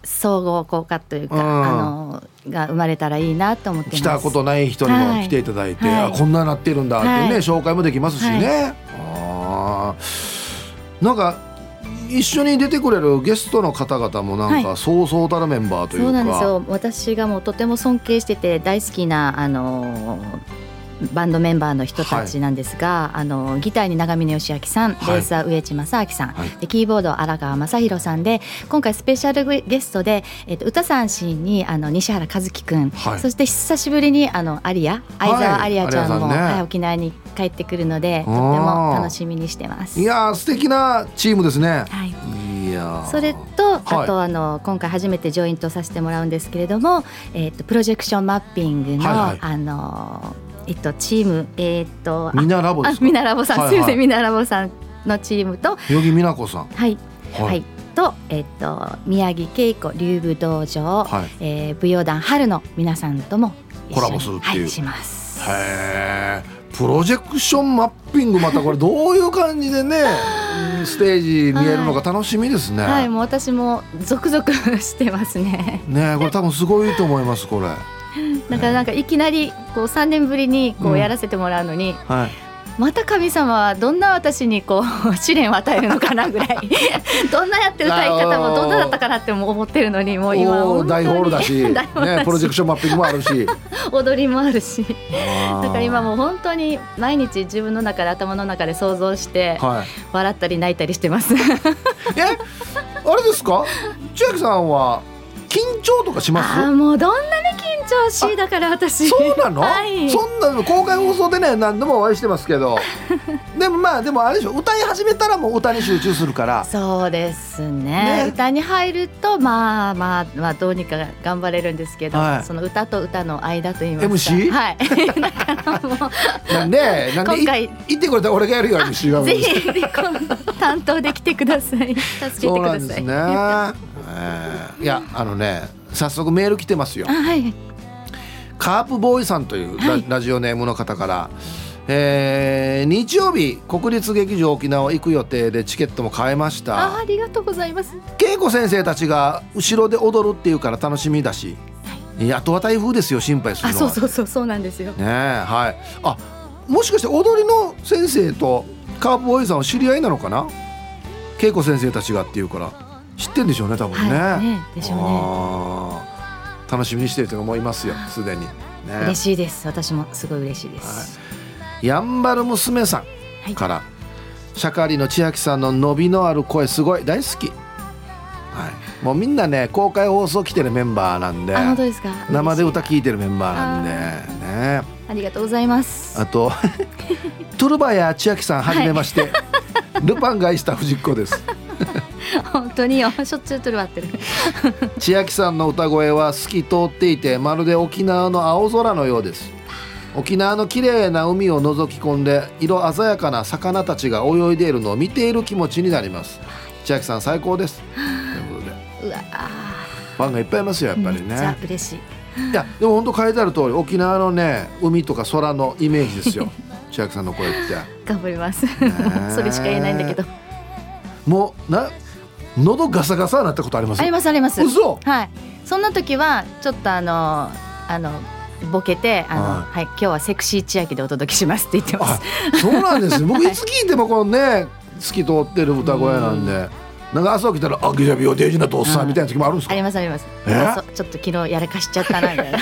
総合効果というか、うん。あのが生まれたらいいなと思って。来たことない人にも来ていただいて、はい。あこんななってるんだってね、はい。紹介もできますしね。あー。なんか一緒に出てくれるゲストの方々もなんかはそうそうたるメンバーというか、そうなんですよ。私がもうとても尊敬してて大好きなあのバンドメンバーの人たちなんですが、あのギターに長峰義明さん、はい。ベースは植地正明さん、はい。でキーボードは荒川正弘さんで今回スペシャルゲストで、えっと歌三振にあの西原和樹くん、はい。そして久しぶりにあのアリア相沢アリアちゃんも、ね。はい沖縄に帰ってくるのでとても楽しみにしてます。いやー素敵なチームですね。はい。それと、はい。あとあの今回初めてジョイントさせてもらうんですけれども、えっとプロジェクションマッピングの、はいはい。あのえっとチームえっとあミナラボですか？あミナラボさん、はいすみませはいんミナラボさんのチームと代木美奈子さん。はいはいはい、とえっと宮城恵子竜舞道場、はいえー舞踊団春の皆さんともコラボするっていうはい、します。へえ。プロジェクションマッピングまたこれどういう感じでね ステージ見えるのか楽しみですね。はい、もう私もゾクゾクしてますね。ねこれ多分すごいと思いますこれ。だからなんかいきなりこう3年ぶりにこうんうやらせてもらうのに、はい。また神様はどんな私にこう 試練を与えるのかなぐらい どんなやって歌い方もどんなだったかなって思ってるのにもう今大ホールだし、大ホールだしね、プロジェクションマッピングもあるし。踊りもあるしだだから今もう本当に毎日自分の中で頭の中で想像してはい。笑ったり泣いたりしてます。え、あれですか？千秋さんは緊張とかします？あーもうどんなに緊調子だから私。そうなの、はい。そんなの公開放送でね何度もお会いしてますけど。でもまあでもあれでしょ歌い始めたらもう歌に集中するから。そうですね。ね。歌に入るとまあまあまあどうにか頑張れるんですけど、はい。その歌と歌の間といいますか。MC？はい。なんでなんでい今回。言ってくれたら俺がやるよ MC はぜひ担当で来てください。助けてそうください。なんですね、えー。いやあのね早速メール来てますよ。あはいカープボーイさんというラ,、はい。ラジオネームの方から、えー日曜日国立劇場沖縄行く予定でチケットも買えましあたありがとうございます。恵子先生たちが後ろで踊るっていうから楽しみだし、い。やあとは台風ですよ心配するあのは。そうそうそうそうなんですよ。ねえはい。あもしかして踊りの先生とカープボーイさんは知り合いなのかな？恵子先生たちがっていうから。知ってんでしょうね多分ね,、はい。ねでしょうね楽しみにしてる人がもういますよすでに。ね。嬉しいです。私もすごい嬉しいです、やんばる娘さんから、シャカリの千秋さんの伸びのある声すごい。大好き、はい、もうみんなね公開放送来てるメンバーなんで。あ本当ですか？生で歌聴いてるメンバーなんで。ね。いありがとうございます。あと トゥルバヤ千秋さんはじめまして、ルパンが愛した藤子です本当によしょっちゅうとるわってる。千秋さんの歌声は透き通っていてまるで沖縄の青空のようです。沖縄の綺麗な海を覗き込んで色鮮やかな魚たちが泳いでいるのを見ている気持ちになります。千秋さん最高です。ということで。うわあファンがいっぱいいますよやっぱりね。嬉しい。いやでも本当書いてある通り沖縄のね海とか空のイメージですよ。千秋さんの声って。頑張ります。え。それしか言えないんだけど。もうな喉ガサガサになったことあります？ありますあります。嘘。はい。そんな時はちょっとあのあのボケてあの、ははい、今日はセクシー千秋でお届けしますって言ってまあすそうなんですよ。僕い。つ聞いてもこのね透き通ってる歌声なんでなんか朝起きたら「あギャビオデージなとおっさん」みたいな時もあるんですあかりますあります。ちょっと昨日やらかしちゃったなみたいな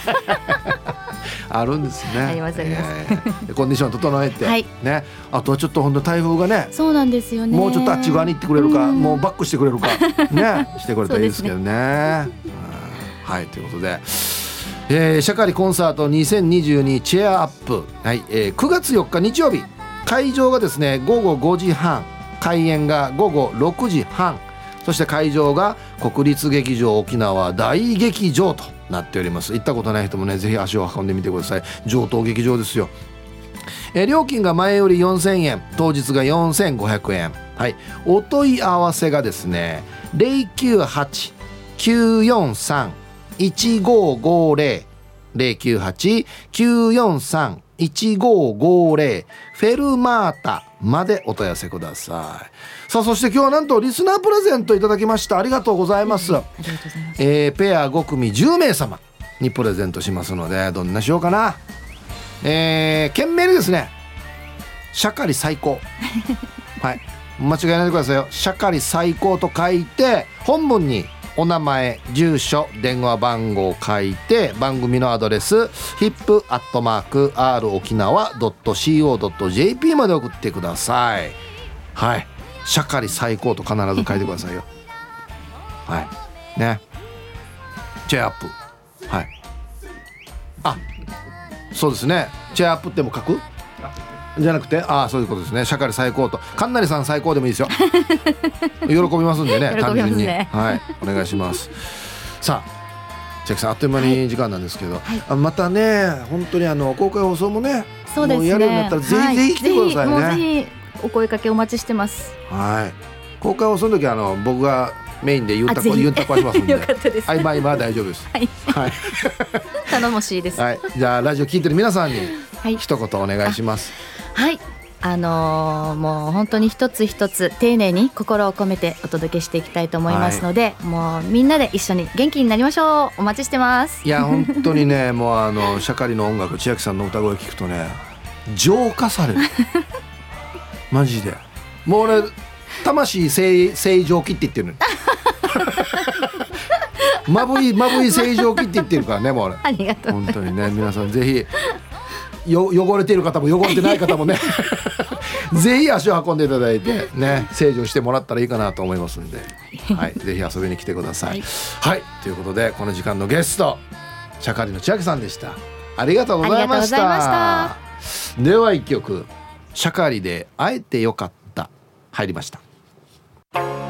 あるんですね。ありますあります。コンディション整えて、はい。ね。あとはちょっと本当台風がねそうなんですよね。もうちょっとあっち側に行ってくれるか、うん。もうバックしてくれるか ね。してくれたらいいですけどね。うんはい。ということで、えーシャカリコンサート2022チェアアップ、はい。えー9月4日日曜日会場がですね午後5時半開演が午後6時半そして会場が国立劇場沖縄大劇場となっております。行ったことない人もねぜひ足を運んでみてください。上等劇場ですよ。え料金が前より4000円当日が4500円はい。お問い合わせがですね098-943-1550 098-943-1550フェルマータまでお問い合わせください。さあそして今日はなんとリスナープレゼントいただきました。ありがとうございます、うございます。えーペア5組10名様にプレゼントしますのでどんなしようかな。えー、件名にですね「シャカリ最高」はい。間違えないでくださいよ「シャカリ最高」と書いて本文にお名前住所電話番号を書いて番組のアドレス hip.r 沖縄 .co.jp まで送ってください。はい「シャカリ最高」と必ず書いてくださいよ。はい。ね。チェアアップ。はい。あそうですね。チェアアップっても書く？じゃなくてああそういうことですね。シャカリ最高と。神成さん最高でもいいですよ。喜びますんでね ね。単純にはい。お願いします。さあ千秋さんあっという間に時間なんですけど、あまたね本当にあの公開放送もねそうですね。やるようになったらぜひぜひ来てくださいね、はぜひもうぜひお声かけお待ちしてます。はい。公開放送の時はあの僕がメインでユンタコユンタコはしますんで。よかったです。はいまあ今は大丈夫です。はい。はい、頼もしいです。はい、じゃあラジオ聞いてる皆さんにはい。一言お願いします。はい。あのーもう本当に一つ一つ丁寧に心を込めてお届けしていきたいと思いますので、もうみんなで一緒に元気になりましょう。お待ちしてます。いや本当にねもうあのシャカリの音楽千秋さんの歌声聞くとね浄化される。マジで。もう俺魂正正常期って言ってるの まぶいまぶい正常期って言ってるからねもう俺。ありがとう本当にね皆さんぜひよ汚れている方も汚れてない方もね。ぜひ足を運んでいただいてね清浄してもらったらいいかなと思いますんで、はい、ぜひ遊びに来てください。はい、ということでこの時間のゲストシャカリの千秋さんでした。ありがとうございました。では一曲シャカリで会えてよかった。入りました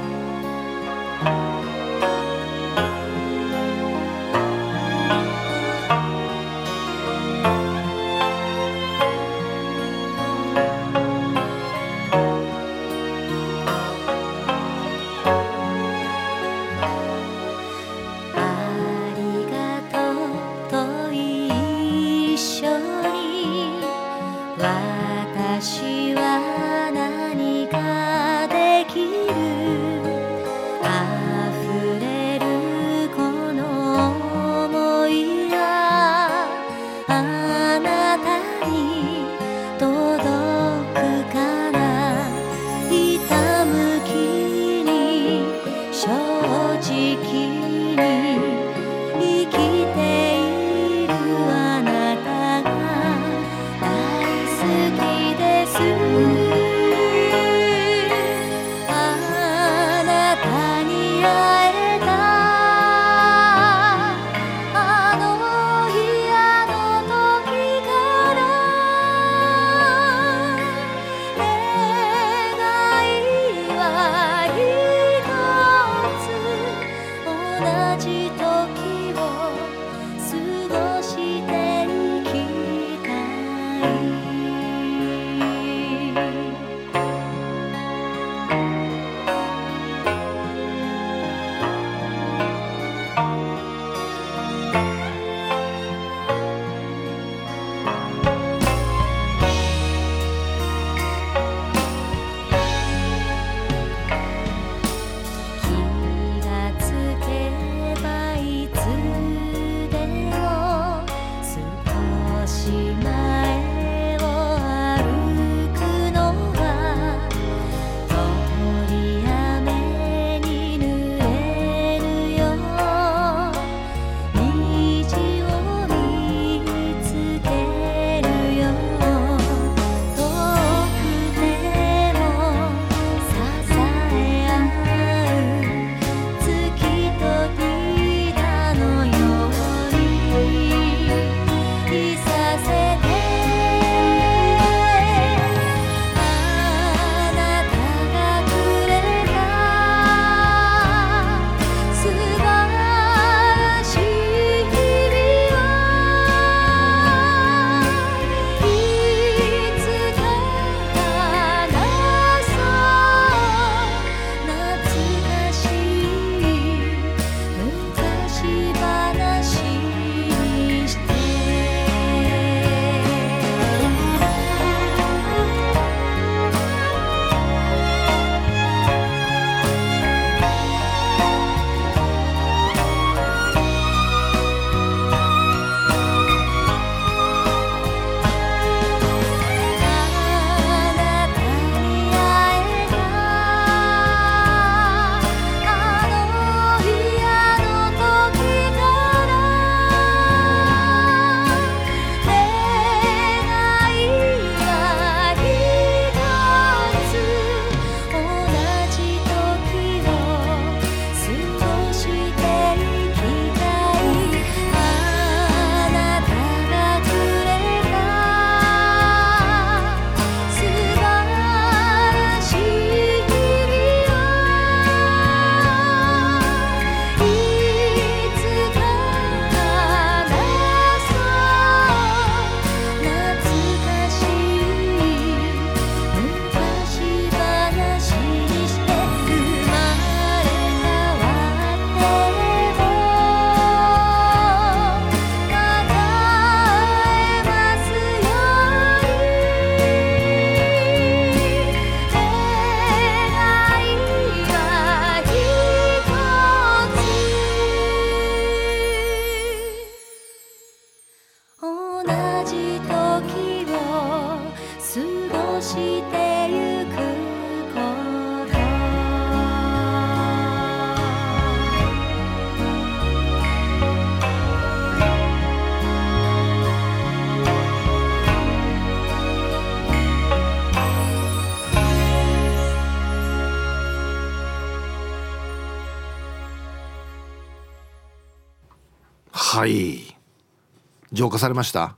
浄化されました？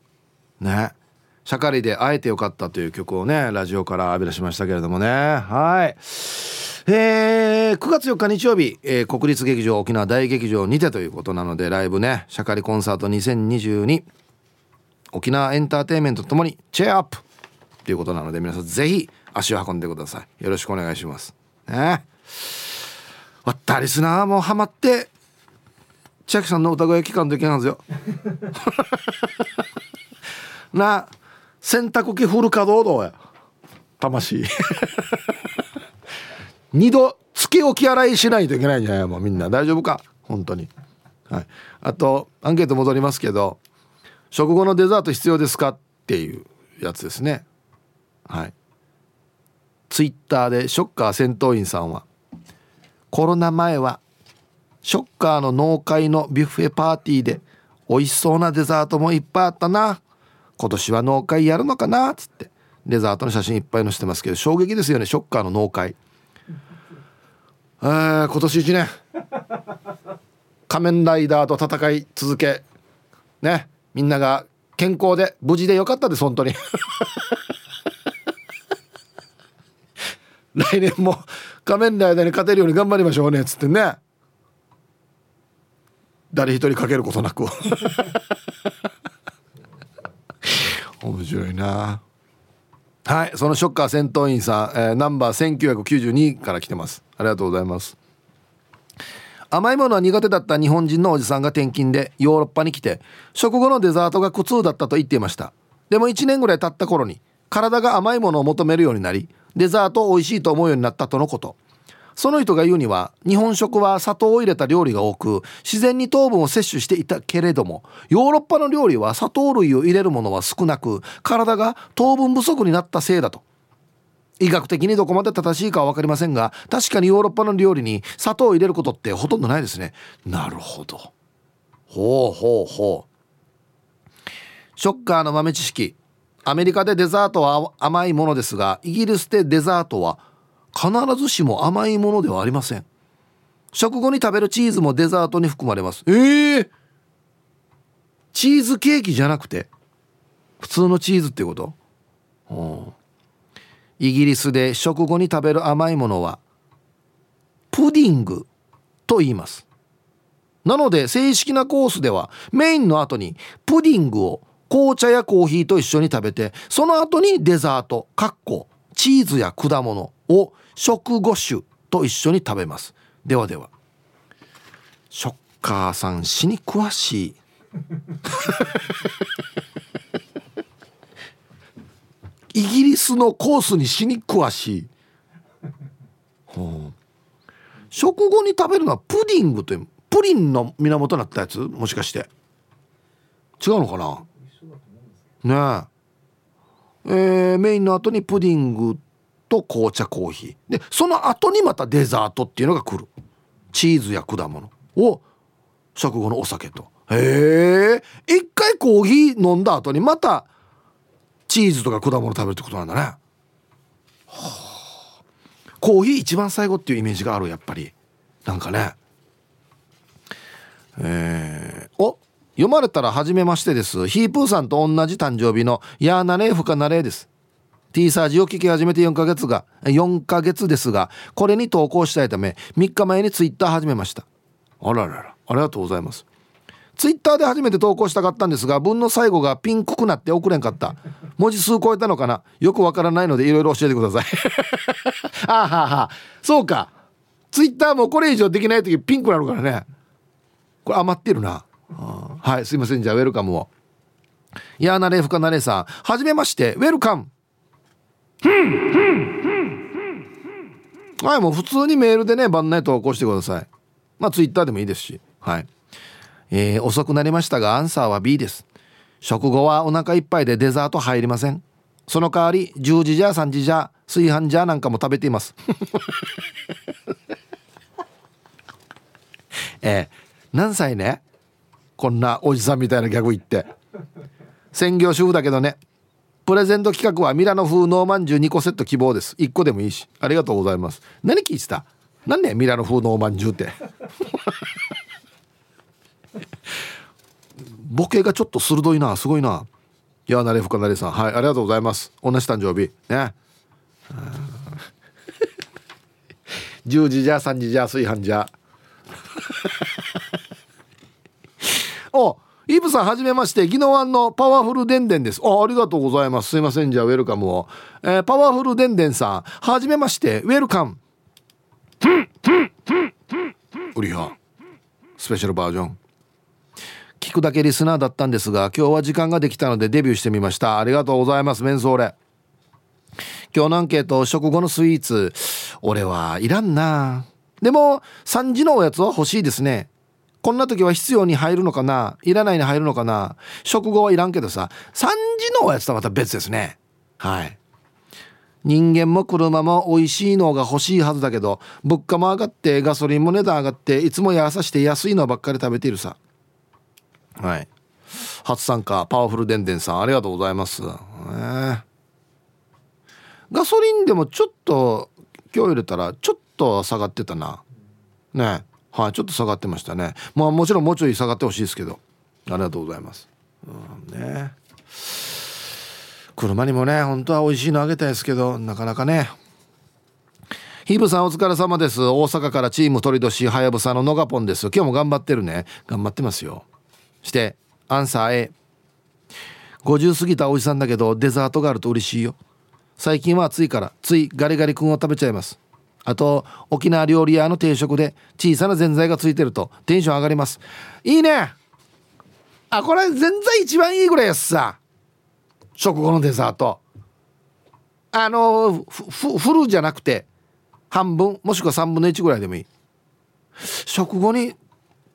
ね。シャカリで会えてよかったという曲をねラジオから浴び出しましたけれどもね。はい。えー、9月4日日曜日、えー、国立劇場沖縄大劇場にてということなのでライブねシャカリコンサート2022沖縄エンターテインメントともにチェアアップということなので皆さんぜひ足を運んでください。よろしくお願いします。ね。わったリスナーもハマって千秋さんの歌声聞かんといけなんですよ。な洗濯機フル稼働どうや。魂。二度つけ置き洗いしないといけないんじゃないもうみんな。大丈夫か？本当に。はい。あとアンケート戻りますけど食後のデザート必要ですかっていうやつですね。はい。ツイッターでショッカー戦闘員さんはコロナ前はショッカーの農会のビュッフェパーティーで美味しそうなデザートもいっぱいあったな。今年は農会やるのかな？っつって。デザートの写真いっぱい載せてますけど衝撃ですよねショッカーの農会。えー、今年1年。仮面ライダーと戦い続け。ね。みんなが健康で無事でよかったです本当に。来年も仮面ライダーに勝てるように頑張りましょうねっつってね。誰一人かけることなく。面白いな。はいそのショッカー戦闘員さん、えー、ナンバー1992から来てます。ありがとうございます。甘いものは苦手だった日本人のおじさんが転勤でヨーロッパに来て食後のデザートが苦痛だったと言っていました。でも1年ぐらい経った頃に体が甘いものを求めるようになりデザートを美味しいと思うようになったとのこと。その人が言うには日本食は砂糖を入れた料理が多く自然に糖分を摂取していたけれどもヨーロッパの料理は砂糖類を入れるものは少なく体が糖分不足になったせいだと。医学的にどこまで正しいかは分かりませんが確かにヨーロッパの料理に砂糖を入れることってほとんどないですね。なるほど。ほうほうほう。ショッカーの豆知識。アメリカでデザートは甘いものですがイギリスでデザートは必ずしも甘いものではありません。食後に食べるチーズもデザートに含まれます。えー、チーズケーキじゃなくて普通のチーズってこと、イギリスで食後に食べる甘いものはプディングと言います。なので正式なコースではメインの後にプディングを紅茶やコーヒーと一緒に食べてその後にデザートかっこチーズや果物を食後酒と一緒に食べます。ではでは。ショッカーさん死に詳しい。イギリスのコースに死に詳しい、はあ、食後に食べるのはプディングというプリンの源になったやつ？もしかして。違うのかな？ねえー、メインの後にプディングと紅茶コーヒー。でその後にまたデザートっていうのが来る。チーズや果物。を食後のお酒と。へえ一回コーヒー飲んだ後にまたチーズとか果物食べるってことなんだね、はあ、コーヒー一番最後っていうイメージがあるやっぱり。なんかね。えー、お読まれたら初めましてです。ヒープーさんと同じ誕生日のヤーナレーフカナレーです。T サージを聞き始めて4ヶ月が4ヶ月ですがこれに投稿したいため3日前にツイッター始めました。あらららありがとうございます。ツイッターで初めて投稿したかったんですが文の最後がピンクくなって送れんかった。文字数超えたのかな？よくわからないのでいろいろ教えてください。あはは。そうか。ツイッターもこれ以上できない時ピンクなるからね。これ余ってるな。はいすいません。じゃあウェルカムを。いやなれふかなれさん。はじめまして。ウェルカム。はいもう普通にメールでね番内投稿してください。まあツイッターでもいいですし。はい。えー、遅くなりましたがアンサーは B です。食後はお腹いっぱいでデザート入りません。その代わり10時じゃ3時じゃ炊飯じゃなんかも食べています。えー、何歳ね？こんなおじさんみたいなギャグ言って。専業主婦だけどね。プレゼント企画はミラノ風ノーマンジュ2個セット希望です。1個でもいいし。ありがとうございます。何聞いてた？何ねミラノ風ノーマンジュって。ボケがちょっと鋭いな。すごいな。やなれふかなれさん。はいありがとうございます。同じ誕生日。ね。10時 じゃ3時じゃ炊飯じゃ。おイブさんはじめまして。宜野湾のパワフルでんでんです。あありがとうございます。すいません。じゃあウェルカムを、えーパワフルでんでんさん。はじめまして。ウェルカム。ウリハ。スペシャルバージョン。聞くだけリスナーだったんですが今日は時間ができたのでデビューしてみました。ありがとうございます。メンソーレ。今日のアンケート食後のスイーツ。俺はいらんな。でも3時のおやつは欲しいですね。こんな時は必要に入るのかな？いらないに入るのかな？食後はいらんけどさ3時のおやつとはまた別ですね。はい。人間も車も美味しいのが欲しいはずだけど物価も上がってガソリンも値段上がっていつもやさして安いのばっかり食べているさ。はい。初参加パワフルでんでんさんありがとうございます、ね。ガソリンでもちょっと今日入れたらちょっと下がってたな。ね。えはいちょっと下がってましたね。まあもちろんもうちょい下がってほしいですけど。ありがとうございます、うん、ね。車にもね本当は美味しいのあげたいですけどなかなかね。ヒブさんお疲れ様です。大阪からチーム鳥年はやぶさののがぽんです。今日も頑張ってるね。頑張ってますよ。してアンサー A 50過ぎたおじさんだけどデザートがあると嬉しいよ。最近は暑いからついガリガリ君を食べちゃいます。あと沖縄料理屋の定食で小さなぜんざいがついてるとテンション上がります。いいね。あこれぜんざい一番いいぐらいやつさ。食後のデザート。あのふふフルじゃなくて半分もしくは3分の1ぐらいでもいい。食後に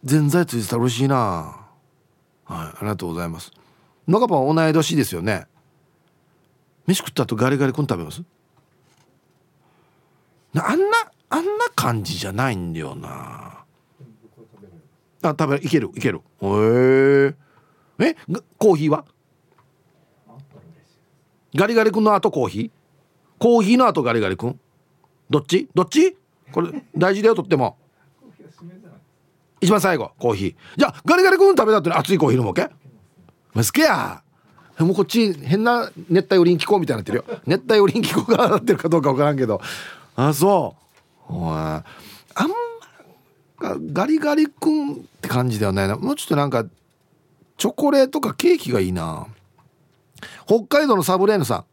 ぜんざいついてたら嬉しいな。はいありがとうございます。野川パン同い年ですよね。飯食った後ガリガリ君食べます？あんなあんな感じじゃないんだよな。あ食べいけるいける。へええコーヒーは？ガリガリ君の後コーヒー？コーヒーの後ガリガリ君？どっち？どっち？これ大事だよとっても。一番最後コーヒー。じゃあガリガリ君食べた後に熱いコーヒー飲むわけ？ま好きや。もうこっち変な熱帯雨林気候みたいになってるよ。熱帯雨林気候がなってるかどうか分からんけど。あそう。おあんまガリガリ君って感じではないな。もうちょっとなんかチョコレートかケーキがいいな。北海道のサブレーヌさん。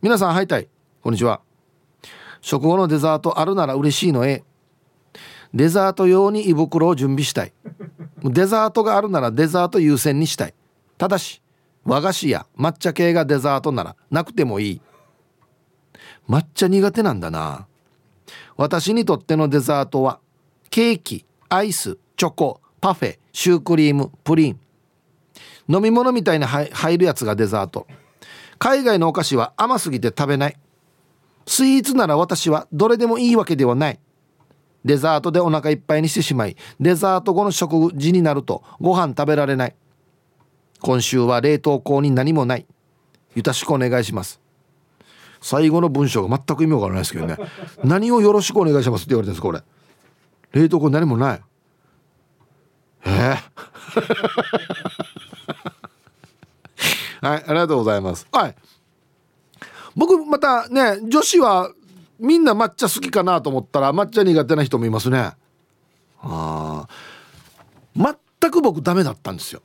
皆さんハイタイこんにちは。食後のデザートあるなら嬉しいのえ。デザート用に胃袋を準備したい。デザートがあるならデザート優先にしたい。ただし和菓子や抹茶系がデザートならなくてもいい。抹茶苦手なんだな。私にとってのデザートはケーキアイスチョコパフェシュークリームプリン。飲み物みたいに入るやつがデザート。海外のお菓子は甘すぎて食べない。スイーツなら私はどれでもいいわけではない。デザートでお腹いっぱいにしてしまいデザート後の食事になるとご飯食べられない。今週は冷凍庫に何もない。よろしくお願いします。最後の文章が全く意味わからないですけどね。何をよろしくお願いしますって言われてるんですこれ。冷凍庫に何もない。え？ー はいありがとうございます。はい。僕またね女子はみんな抹茶好きかなと思ったら抹茶苦手な人もいますね。あー。全く僕ダメだったんですよ。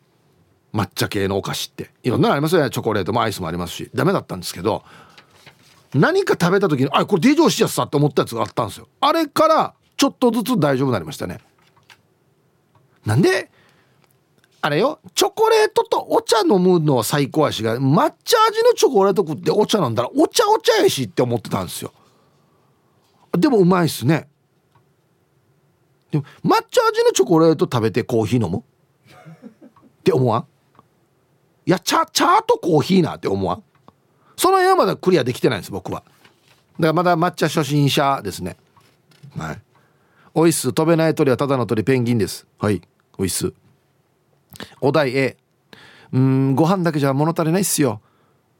抹茶系のお菓子って。いろんなのありますよね。チョコレートもアイスもありますし。ダメだったんですけど何か食べた時にあこれデジョーシやすさって思ったやつがあったんですよ。あれからちょっとずつ大丈夫になりましたね。なんであれよチョコレートとお茶飲むのは最高やしが抹茶味のチョコレート食ってお茶飲んだらお茶お茶やしって思ってたんですよ。でもうまいっすね。でも抹茶味のチョコレート食べてコーヒー飲む？って思わん？いや茶茶とコーヒーなって思わん？その辺はまだクリアできてないんです僕は。だからまだ抹茶初心者ですね。はい。おいっす飛べない鳥はただの鳥ペンギンです。はい。おいっすお題 A うーんご飯だけじゃ物足りないっすよ。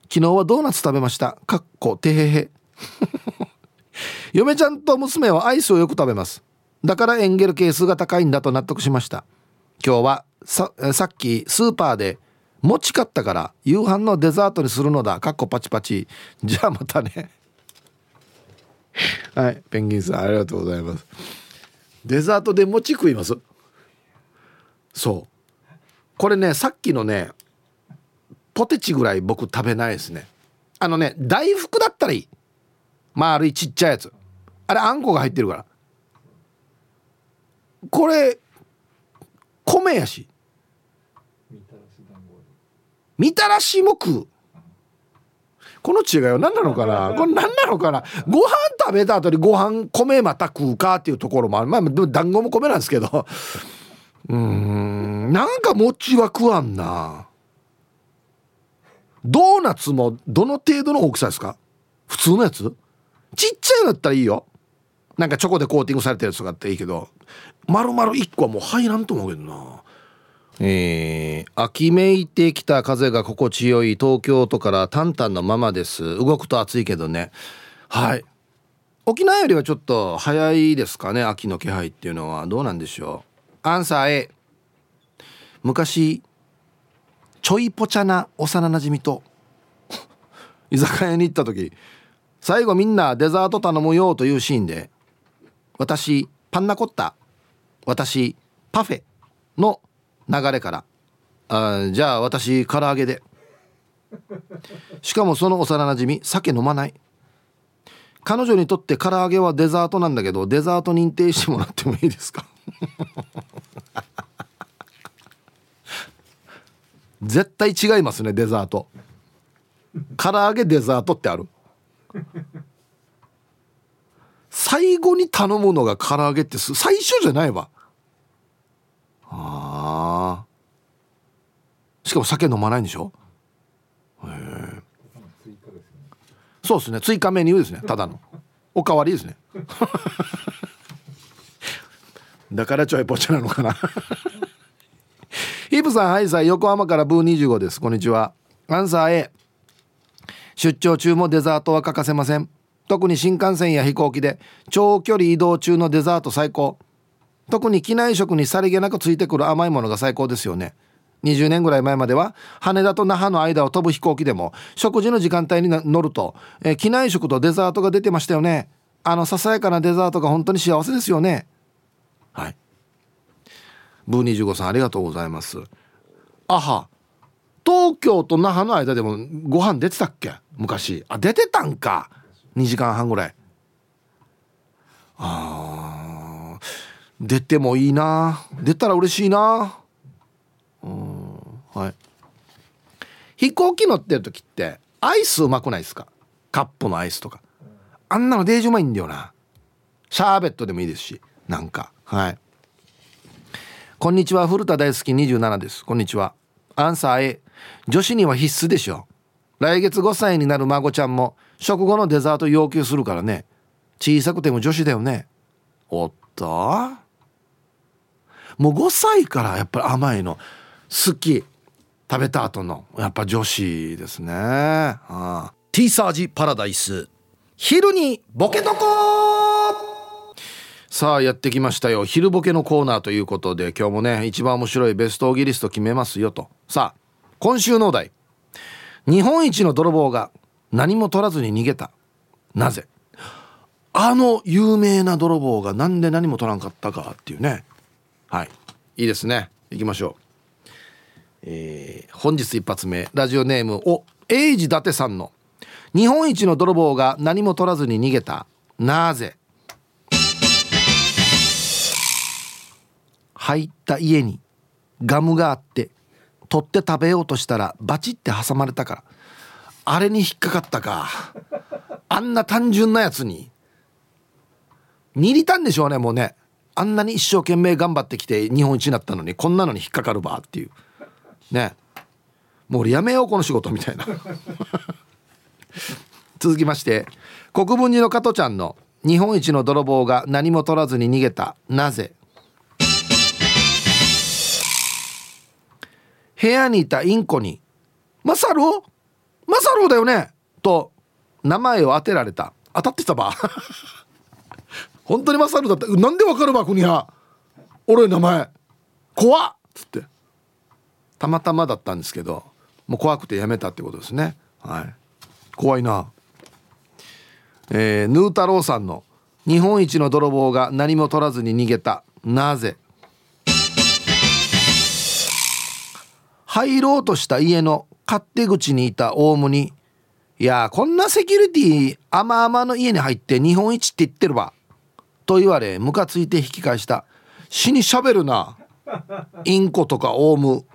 昨日はドーナツ食べました。かっこてへへ。嫁ちゃんと娘はアイスをよく食べます。だからエンゲル係数が高いんだと納得しました。今日はささっきスーパーで餅買ったから夕飯のデザートにするのだ。かっこパチパチ。じゃあまたね。はい。ペンギンさんありがとうございます。デザートで餅食います？そう。これねさっきのねポテチぐらい僕食べないですね。あのね大福だったらいい。丸いちっちゃいやつ。あれあんこが入ってるから。これ米やし。みたらしも食うこの違いは何なのかな？これ何なのかな？ご飯食べた後にご飯米また食うかっていうところもある。まあでも団子も米なんですけど。うん。なんか餅は食わんな。ドーナツもどの程度の大きさですか？普通のやつ？ちっちゃいのだったらいいよ。なんかチョコでコーティングされてるやつとかっていいけど。丸々1個はもう入らんと思うけどな。えー、秋めいてきた風が心地よい東京都からタンタンのままです。動くと暑いけどね。はい。沖縄よりはちょっと早いですかね秋の気配っていうのは。どうなんでしょう。アンサー A 昔ちょいぽちゃな幼なじみと居酒屋に行った時最後みんなデザート頼むよというシーンで私パンナコッタ私パフェの流れから。あじゃあ私唐揚げで。しかもその幼なじみ酒飲まない。彼女にとって唐揚げはデザートなんだけどデザート認定してもらってもいいですか？絶対違いますねデザート。唐揚げデザートってある。最後に頼むのが唐揚げって最初じゃないわ。ああしかも酒飲まないんでしょ？へえ。そうですね。追加メニューですね。ただの。おかわりですね。だからちょいぽっちゃなのかな。ヒープさんはいさい横浜からブー25です。こんにちは。アンサー A 出張中もデザートは欠かせません。特に新幹線や飛行機で長距離移動中のデザート最高。特に機内食にさりげなくついてくる甘いものが最高ですよね。20年ぐらい前までは羽田と那覇の間を飛ぶ飛行機でも食事の時間帯に乗ると、えー、機内食とデザートが出てましたよね。あのささやかなデザートが本当に幸せですよね。はい。ブー25さんありがとうございます。あは東京と那覇の間でもご飯出てたっけ？昔。あ出てたんか。2時間半ぐらい。あ出てもいいな。出たら嬉しいな。うん。はい。飛行機乗ってる時ってアイスうまくないですか？カップのアイスとか。あんなのデージうまいんだよな。シャーベットでもいいですしなんか。はい。こんにちは。古田大好き。27です。こんにちは。アンサー A 女子には必須でしょ。来月5歳になる孫ちゃんも食後のデザート要求するからね。小さくても女子だよね。おっともう5歳からやっぱり甘いの。好き。食べた後のやっぱ女子ですね。ああ。T サージパラダイス。昼にボケとこさあやってきましたよ。昼ボケのコーナーということで今日もね一番面白いベストオギリスト決めますよと。さあ今週のお題。日本一の泥棒が何も取らずに逃げた。なぜ？あの有名な泥棒がなんで何も取らんかったかっていうね。はい。いいですね。行きましょうえー、本日一発目ラジオネームお英治伊達さんの「日本一の泥棒が何も取らずに逃げたなぜ?」入った家にガムがあって取って食べようとしたらバチって挟まれたからあれに引っかかったか。あんな単純なやつに。握りたんでしょうねもうね。あんなに一生懸命頑張ってきて日本一になったのにこんなのに引っかかるばっていう。ね。もう俺やめようこの仕事みたいな。続きまして国分寺の加トちゃんの日本一の泥棒が何も取らずに逃げた。なぜ？部屋にいたインコに「マサルマサルだよね!」と名前を当てられた。当たってたば。本当にマサルだった？なんでわかるば国は俺名前。怖っ！つって。たまたまだったんですけどもう怖くてやめたってことですね。はい。怖いな。えー、ヌー太郎さんの日本一の泥棒が何も取らずに逃げた。なぜ？入ろうとした家の勝手口にいたオウムに「いやこんなセキュリティ甘々の家に入って日本一って言ってるわ」と言われムカついて引き返した「死にしゃべるな。インコとかオウム」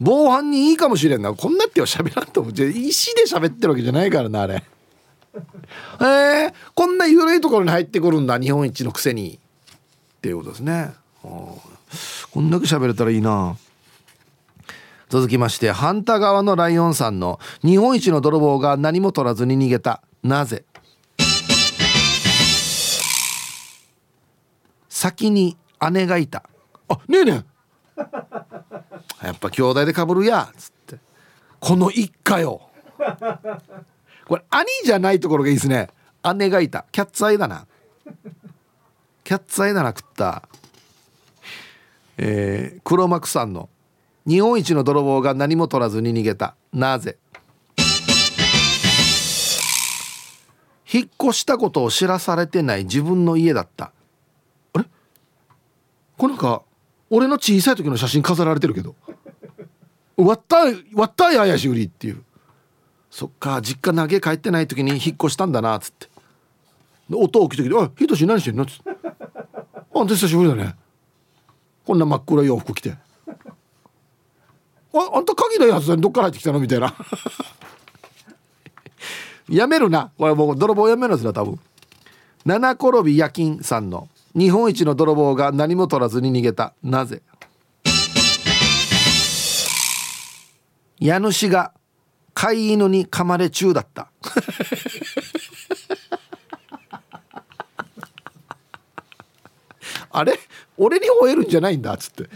防犯にいいかもしれんな。こんなっては喋らんと思う。石で喋ってるわけじゃないからなあれ。えー、こんな緩いところに入ってくるんだ日本一のくせに。っていうことですね。こんだけ喋れたらいいな。続きましてハンタ側のライオンさんの日本一の泥棒が何も取らずに逃げた。なぜ？先に姉がいた。あねえねえ。やっぱ兄弟でかぶるやつって。この一家よ。これ兄じゃないところがいいですね。姉がいた。キャッツアイだな。キャッツアイだな食った。えー、黒幕さんの。日本一の泥棒が何も取らずに逃げた。なぜ？引っ越したことを知らされてない。自分の家だった。あれ？これなんか俺の小さい時の写真飾られてるけど。割った割ったややし売りっていう。そっか実家投げ帰ってない時に引っ越したんだなっつって。音起きてきて「あひとし何してんの?」っつって「あんた久しぶりだね。こんな真っ黒い洋服着て。ああんた鍵のやつどっから入ってきたの?」みたいな。やめるな。これもう泥棒やめるんですよ多分。七転び夜勤さんの日本一の泥棒が何も取らずに逃げた。なぜ？家主が飼い犬に噛まれ中だった。あれ？俺に吠えるんじゃないんだ？っつって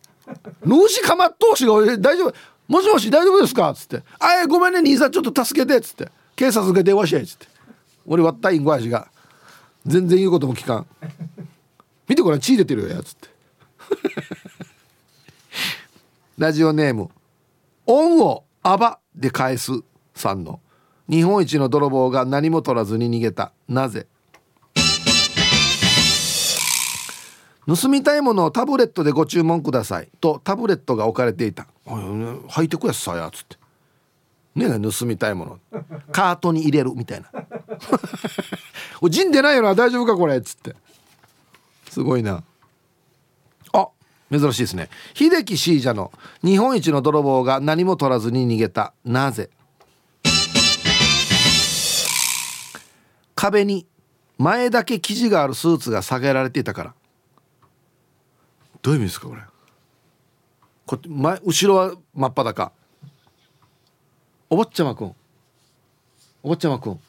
「主かまっとうしが大丈夫？もしもし大丈夫ですか?」っつって「あえごめんね兄さんちょっと助けて」っつって「警察が電話しやい」っつって。俺割ったインゴ足が全然言うことも聞かん。見てこれ血出てるよや。つって。ラジオネーム「恩をあば」で返すさんの。日本一の泥棒が何も取らずに逃げた。なぜ？盗みたいものをタブレットでご注文ください。とタブレットが置かれていた「履いてくやさや」つって「ねえ盗みたいもの。カートに入れる」みたいな「お陣出ないよな。大丈夫かこれ」っつって。すごいな。珍しいですね。秀樹シージャの日本一の泥棒が何も取らずに逃げた。なぜ？壁に前だけ生地があるスーツが下げられていたから。どういう意味ですかこれ？こ前後ろは真っ裸。お坊ちゃまくん。お坊ちゃまくん。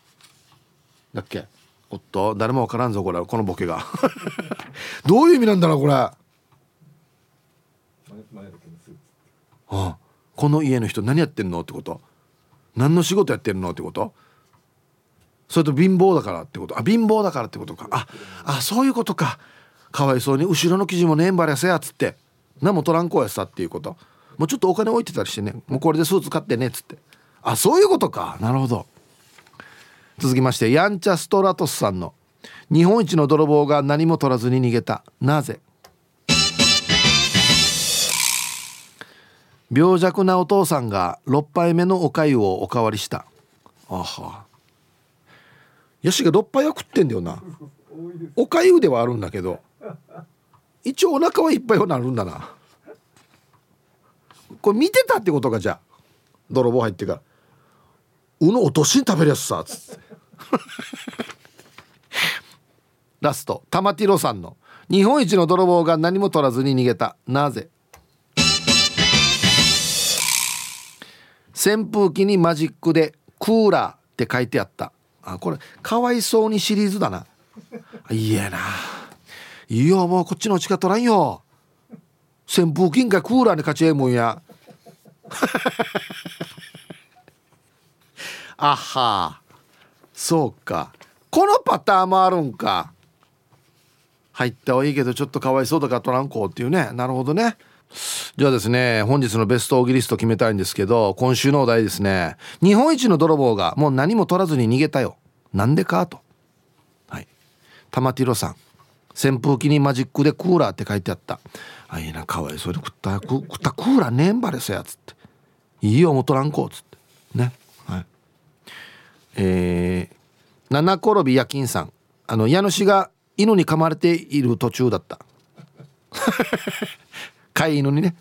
だっけ？おっと誰もわからんぞこれこのボケが。どういう意味なんだろうこれ。ああこの家の人何やってんのってこと？何の仕事やってるのってこと？それと貧乏だからってこと？あ貧乏だからってことか。ああそういうことか。かわいそうに後ろの生地もねえんばりやせやっつって。何も取らんこやさっていうこと。もうちょっとお金置いてたりしてね。もうこれでスーツ買ってねっつって。あそういうことか。なるほど。続きましてヤンチャストラトスさんの。日本一の泥棒が何も取らずに逃げた。なぜ？病弱なお父さんが6杯目のおかゆをおかわりした。あは。ヤシが6杯は食ってんだよな。おかゆではあるんだけど一応お腹はいっぱいはなるんだな。これ見てたってことかじゃあ。泥棒入ってから「うの落としに食べるやつさ」つってラスト。玉ティロさんの「日本一の泥棒が何も取らずに逃げた。なぜ?」扇風機にマジックで「クーラー」って書いてあった。あこれかわいそうにシリーズだな。いいやな。いいよもうこっちの近取らんよ。扇風機かクーラーに勝ちえもんや。あは。そうか。このパターンもあるんか。入ったはいいけどちょっとかわいそうだから取らんこうっていうね。なるほどね。じゃあですね本日のベストオギリスト決めたいんですけど今週のお題ですね。日本一の泥棒がもう何も取らずに逃げたよ。なんでかと。はい。玉ティロさん。扇風機にマジックでクーラーって書いてあった。あいいなかわいそう。に食った食ったクーラーねんばれさやつって。いいよもとらんこっつって。ね。はい。えー、七転び夜勤さん。あの家主が犬に噛まれている途中だった。飼い犬にね。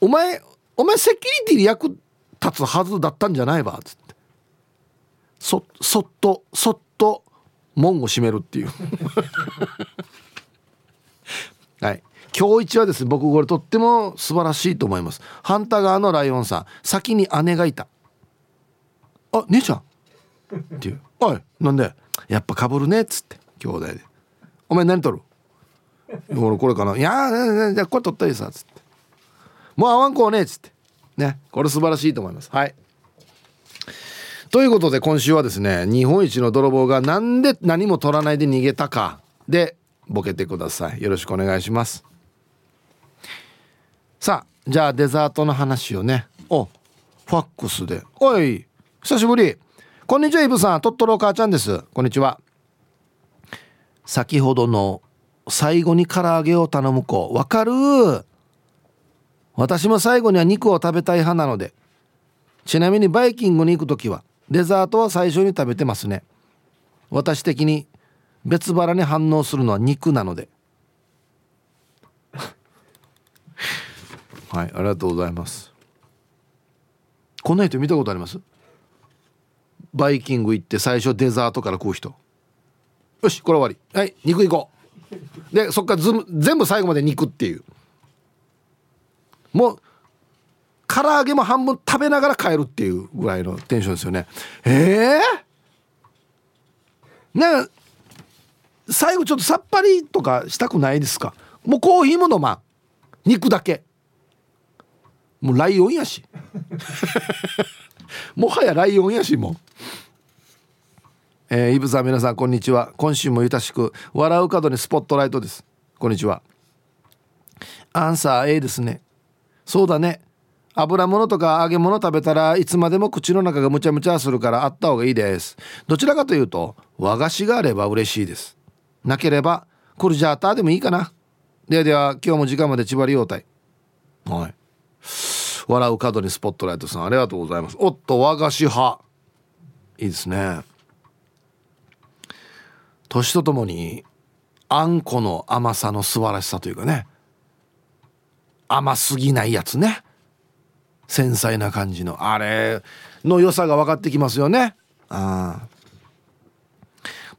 お前お前セキュリティに役立つはずだったんじゃないわっつって。そそっとそっと門を閉めるっていう。はい。今日一はですね僕これとっても素晴らしいと思います。反対側のライオンさん先に姉がいた。あ姉ちゃん。っていう「おいなんで？やっぱかぶるね」っつって兄弟で「お前何取る?」俺これかな「いやじゃあこれ取ったりさ」っつって「もう合わんこうね」っつって。ね。これ素晴らしいと思います。はい。ということで今週はですね日本一の泥棒がなんで何も取らないで逃げたか。でボケてください。よろしくお願いします。さあじゃあデザートの話をね。おファックスで。おい久しぶり。こんにちはイブさん。とっとろ母ちゃんです。こんにちは。先ほどの最後に唐揚げを頼む子。わかる？私も最後には肉を食べたい派なので。ちなみにバイキングに行く時はデザートは最初に食べてますね。私的に別腹に反応するのは肉なので。はいありがとうございます。こんな人見たことあります？バイキング行って最初デザートから食う人。よしこれ終わり。はい肉行こう。でそっからず全部最後まで肉っていう。もう唐揚げも半分食べながら帰るっていうぐらいのテンションですよね。ええー、なんか最後ちょっとさっぱりとかしたくないですか？もうコーヒーも飲まん。肉だけ。もうライオンやし。もはやライオンやしもうえー、イブさん皆さんこんにちは。今週もゆたしく笑う角にスポットライトです。こんにちは。アンサー A ですね。そうだね。油物とか揚げ物食べたらいつまでも口の中がむちゃむちゃするからあった方がいいです。どちらかというと和菓子があれば嬉しいです。なければコルジャーターでもいいかな。ではでは今日も時間まで縛り応対はい。笑う角にスポットライトさんありがとうございます。おっと和菓子派。いいですね。年とともにあんこの甘さの素晴らしさというかね。甘すぎないやつね。繊細な感じの。あれの良さが分かってきますよね。あ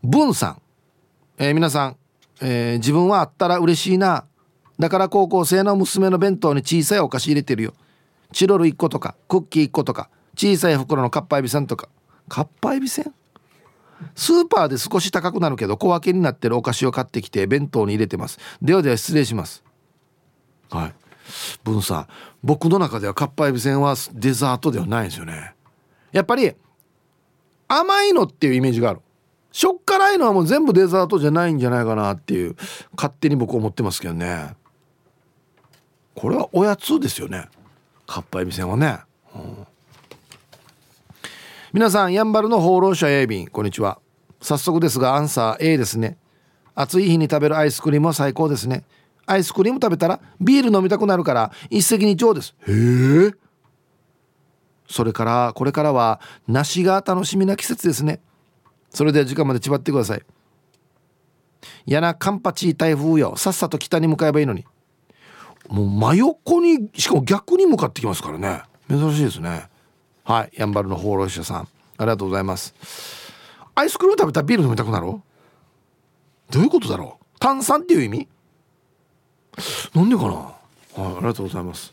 文さん、えー、皆さん、えー、自分はあったら嬉しいな。だから高校生の娘の弁当に小さいお菓子入れてるよ。チロル1個とかクッキー1個とか小さい袋のかっぱえびせんとか。かっぱえびせん？スーパーで少し高くなるけど小分けになってるお菓子を買ってきて弁当に入れてます。ではでは失礼します。はい。文さん僕の中ではかっぱえびせんはデザートではないですよね。やっぱり甘いのっていうイメージがある。しょっ辛いのはもう全部デザートじゃないんじゃないかなっていう勝手に僕思ってますけどね。これはおやつですよね。かっぱえびせんはね、うん、皆さんやんばるの放浪者 A 便こんにちは。早速ですがアンサー A ですね。暑い日に食べるアイスクリームは最高ですね。アイスクリーム食べたらビール飲みたくなるから一石二鳥です。へえ。それからこれからは梨が楽しみな季節ですね。それでは時間まで縛ってください。嫌なカンパチ台風よ。さっさと北に向かえばいいのに。もう真横にしかも逆に向かってきますからね。珍しいですね。はいやんばるの放浪者さん。ありがとうございます。アイスクリーム食べたらビール飲みたくなるどういうことだろう？炭酸っていう意味？なんでかな？はいありがとうございます。